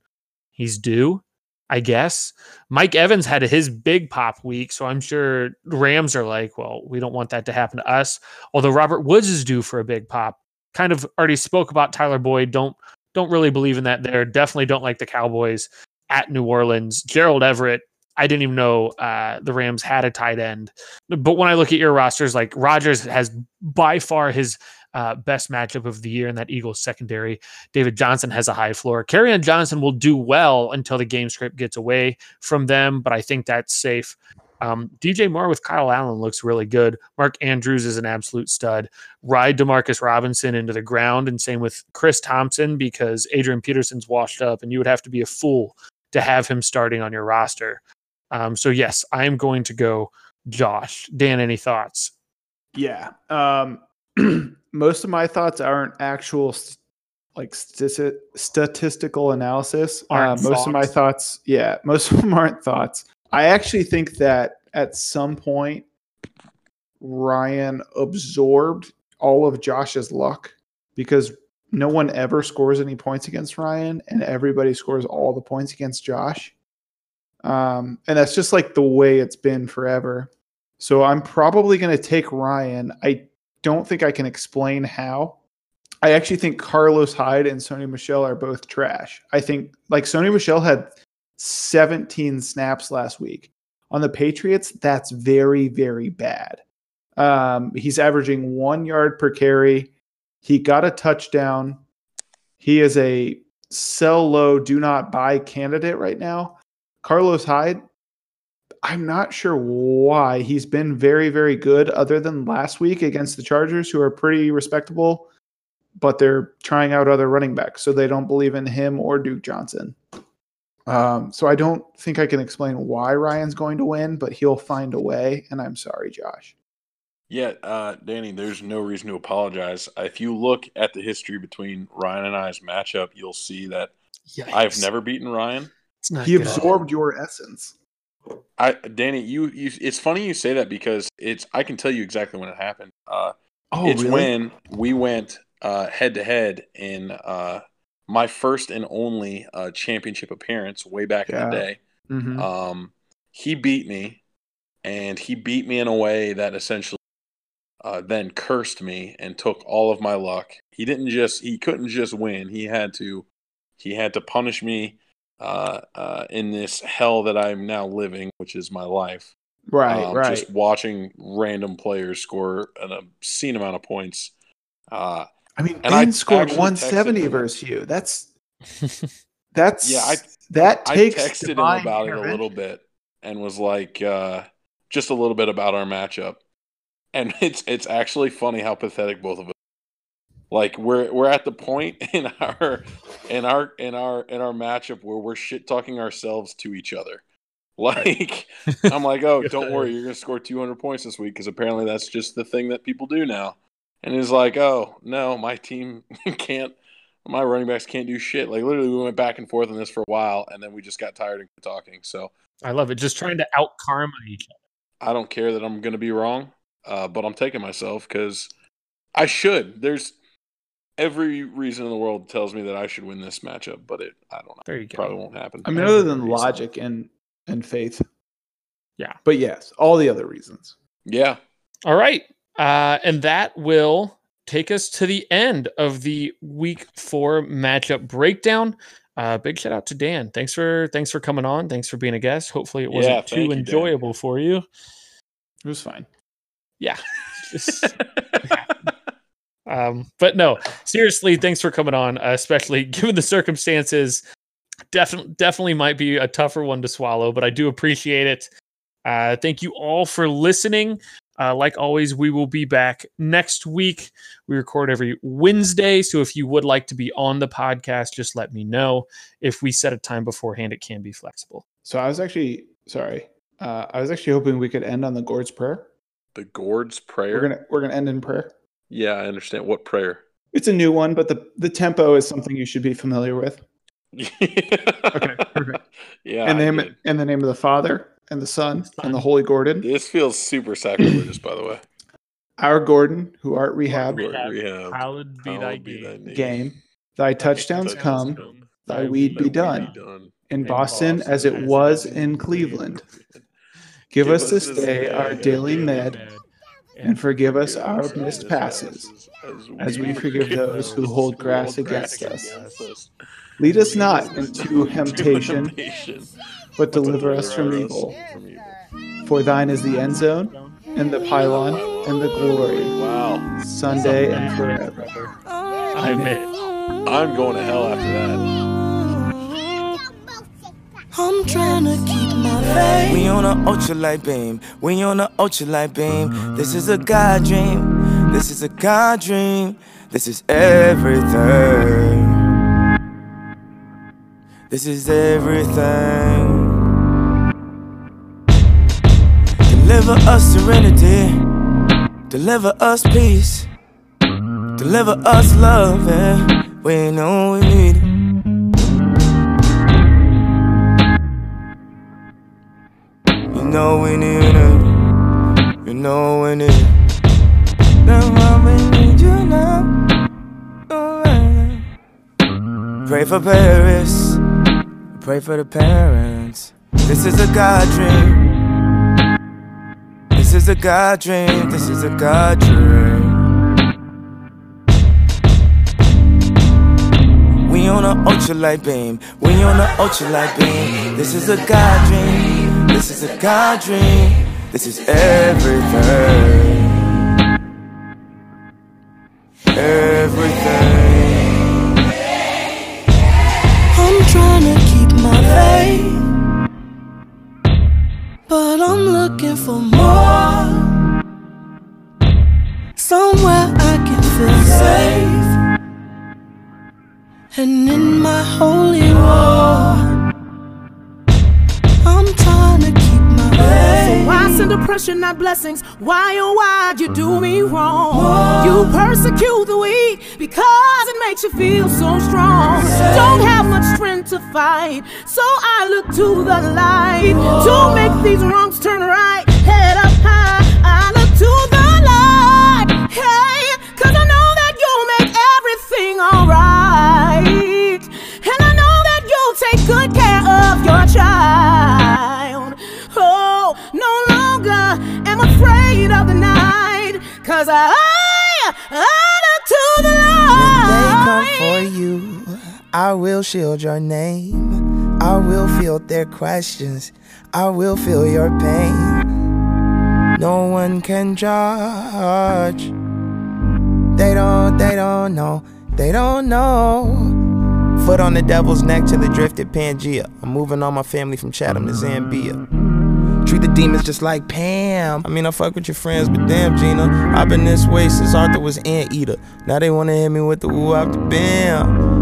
he's due, I guess. Mike Evans had his big pop week, so I'm sure Rams are like, well, we don't want that to happen to us. Although Robert Woods is due for a big pop. Kind of already spoke about Tyler Boyd. Don't don't really believe in that there. Definitely don't like the Cowboys at New Orleans. Gerald Everett, I didn't even know uh, the Rams had a tight end. But when I look at your rosters, like Rodgers has by far his uh, best matchup of the year in that Eagles secondary. David Johnson has a high floor. Kerryon Johnson will do well until the game script gets away from them, but I think that's safe. Um, DJ Moore with Kyle Allen looks really good. Mark Andrews is an absolute stud. Ride Demarcus Robinson into the ground, and same with Chris Thompson because Adrian Peterson's washed up, and you would have to be a fool to have him starting on your roster. Um, so yes, I am going to go Josh. Dan, any thoughts? Yeah. Um, most of my thoughts aren't actual st- like stati- statistical analysis. Uh, most of my thoughts, yeah, most of them aren't thoughts. I actually think that at some point Ryan absorbed all of Josh's luck because no one ever scores any points against Ryan, and everybody scores all the points against Josh. Um, and that's just like the way it's been forever. So I'm probably going to take Ryan. I don't think I can explain how. I actually think Carlos Hyde and Sony Michel are both trash. I think like Sony Michel had 17 snaps last week. On the Patriots, that's very, very bad. Um, he's averaging one yard per carry. He got a touchdown. He is a sell low, do not buy candidate right now. Carlos Hyde, I'm not sure why. He's been very, very good, other than last week against the Chargers, who are pretty respectable, but they're trying out other running backs, so they don't believe in him or Duke Johnson. Um, so I don't think I can explain why Ryan's going to win, but he'll find a way. And I'm sorry, Josh. Yeah, uh, Danny, there's no reason to apologize. If you look at the history between Ryan and I's matchup, you'll see that Yikes. I've never beaten Ryan. he absorbed your essence. I, Danny, you, you, it's funny you say that because it's. I can tell you exactly when it happened. Uh, oh, it's really? when we went head to head in uh, my first and only uh, championship appearance way back yeah. in the day. Mm-hmm. Um, he beat me, and he beat me in a way that essentially uh, then cursed me and took all of my luck. He didn't just he couldn't just win. He had to he had to punish me uh, uh, in this hell that I'm now living, which is my life. Right, um, right. Just watching random players score an obscene amount of points. Uh, I mean, Ben I scored 170 versus you. That's that's yeah. I that takes. I texted him about it a little bit and was like, uh, just a little bit about our matchup, and it's it's actually funny how pathetic both of us. Like we're we're at the point in our in our in our in our matchup where we're shit talking ourselves to each other. Like I'm like, oh, don't worry, you're gonna score 200 points this week because apparently that's just the thing that people do now and he's like, "Oh no, my team can't. My running backs can't do shit." Like literally, we went back and forth on this for a while, and then we just got tired of talking. So I love it, just trying to out karma each other. I don't care that I'm going to be wrong, uh, but I'm taking myself because I should. There's every reason in the world tells me that I should win this matchup, but it I don't know. There you go. Probably won't happen. I mean, other than logic and and faith. Yeah. But yes, all the other reasons. Yeah. All right. Uh, and that will take us to the end of the week four matchup breakdown. uh, big shout out to Dan. Thanks for thanks for coming on. Thanks for being a guest. Hopefully it wasn't Yeah, too thank you, Dan. enjoyable for you. It was fine. Yeah. Just- um, but no, seriously, thanks for coming on, uh, especially given the circumstances. Definitely, definitely might be a tougher one to swallow, but I do appreciate it. Uh, thank you all for listening. Uh, like always, we will be back next week. We record every Wednesday, so if you would like to be on the podcast, just let me know. If we set a time beforehand, it can be flexible. So I was actually sorry. Uh, I was actually hoping we could end on the Gord's prayer. the Gord's prayer. We're gonna we're gonna end in prayer. Yeah, I understand. What prayer? It's a new one, but the the tempo is something you should be familiar with. okay, perfect. Yeah, in the I name did. in the name of the Father and the Son and the Holy Gordon. this feels super sacrilegious, by the way. Our Gordon, who art rehab Rehab. Rehab. Hallowed be thy Hallowed be name. name. game. Thy touchdowns Touchdowns come, thy weed be Thy done. done. in Boston as it was in Cleveland. Give us this day our daily med, and forgive us our missed passes, as we forgive those who hold grass against us. Lead us not into temptation, but deliver us from evil. For thine is the end zone, and the pylon, and the glory, Wow, Sunday and forever. I Amen. I'm going to hell after that. I'm trying to keep my faith. We on a ultralight beam. We on a ultralight beam. This is a God dream. This is a God dream. This is everything. This is everything. Deliver us serenity. Deliver us peace. Deliver us love. Yeah. We know we need it. You know we need it. You know we need it. You now. Pray for Paris. Pray for the parents. This is a God dream. This is a God dream. This is a God dream. We on a ultralight beam. We on a ultralight beam. This is a God dream. This is a God dream. This is everything. Everything. Looking for more. Somewhere I can feel safe. And in my holy war, I'm trying to keep my faith. Why send oppression, not blessings? Why, oh, why'd you do me wrong? You persecute the weak because it makes you feel so strong. Don't have much strength to fight, so I look to the light to make these wrongs turn right. Head up high, I look to the light. Hey, cause I know that you'll make everything alright. And I know that you'll take good care of your child. Oh, no longer am afraid of the night. Cause I, I look to the light. When They come for you. I will shield your name. I will feel their questions. I will feel your pain. No one can judge. They don't, they don't know. They don't know. Foot on the devil's neck till it drifted Pangea. I'm moving all my family from Chatham to Zambia. Treat the demons just like Pam. I mean, I fuck with your friends, but damn, Gina. I've been this way since Arthur was Anteater. Now they wanna hit me with the woo the bam.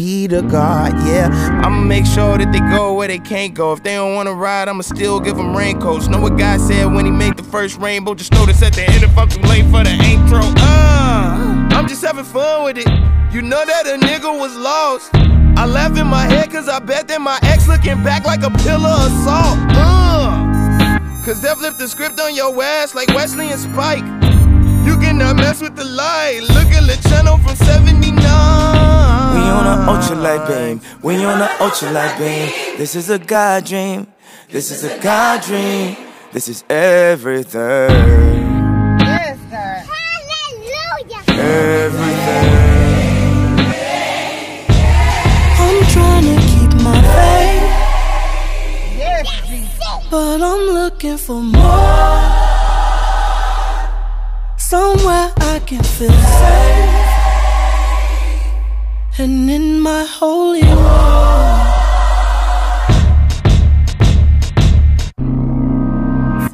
to God, yeah. I'ma make sure that they go where they can't go. If they don't wanna ride, I'ma still give them raincoats. Know what God said when he made the first rainbow? Just notice at the end if I'm too late for the intro. Uh, I'm just having fun with it. You know that a nigga was lost. I laugh in my head cause I bet that my ex looking back like a pillar of salt. Uh. Cause they flipped the script on your ass like Wesley and Spike. You cannot mess with the light. Look at the channel from 79. We on an ultralight beam. We on an ultralight beam. This is a God dream. This is a God dream. This is everything. Hallelujah. Everything. I'm trying to keep my faith. Yes. But I'm looking for more. Somewhere I can feel safe. And in my holy war.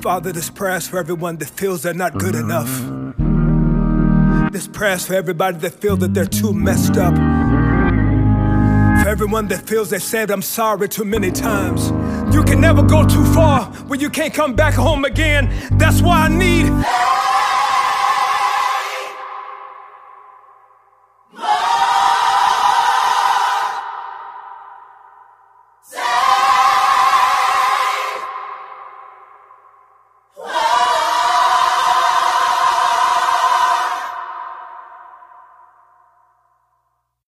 Father, this prayer's for everyone that feels they're not good enough. This prayer's for everybody that feels that they're too messed up. For everyone that feels they said I'm sorry too many times. You can never go too far when you can't come back home again. That's why I need.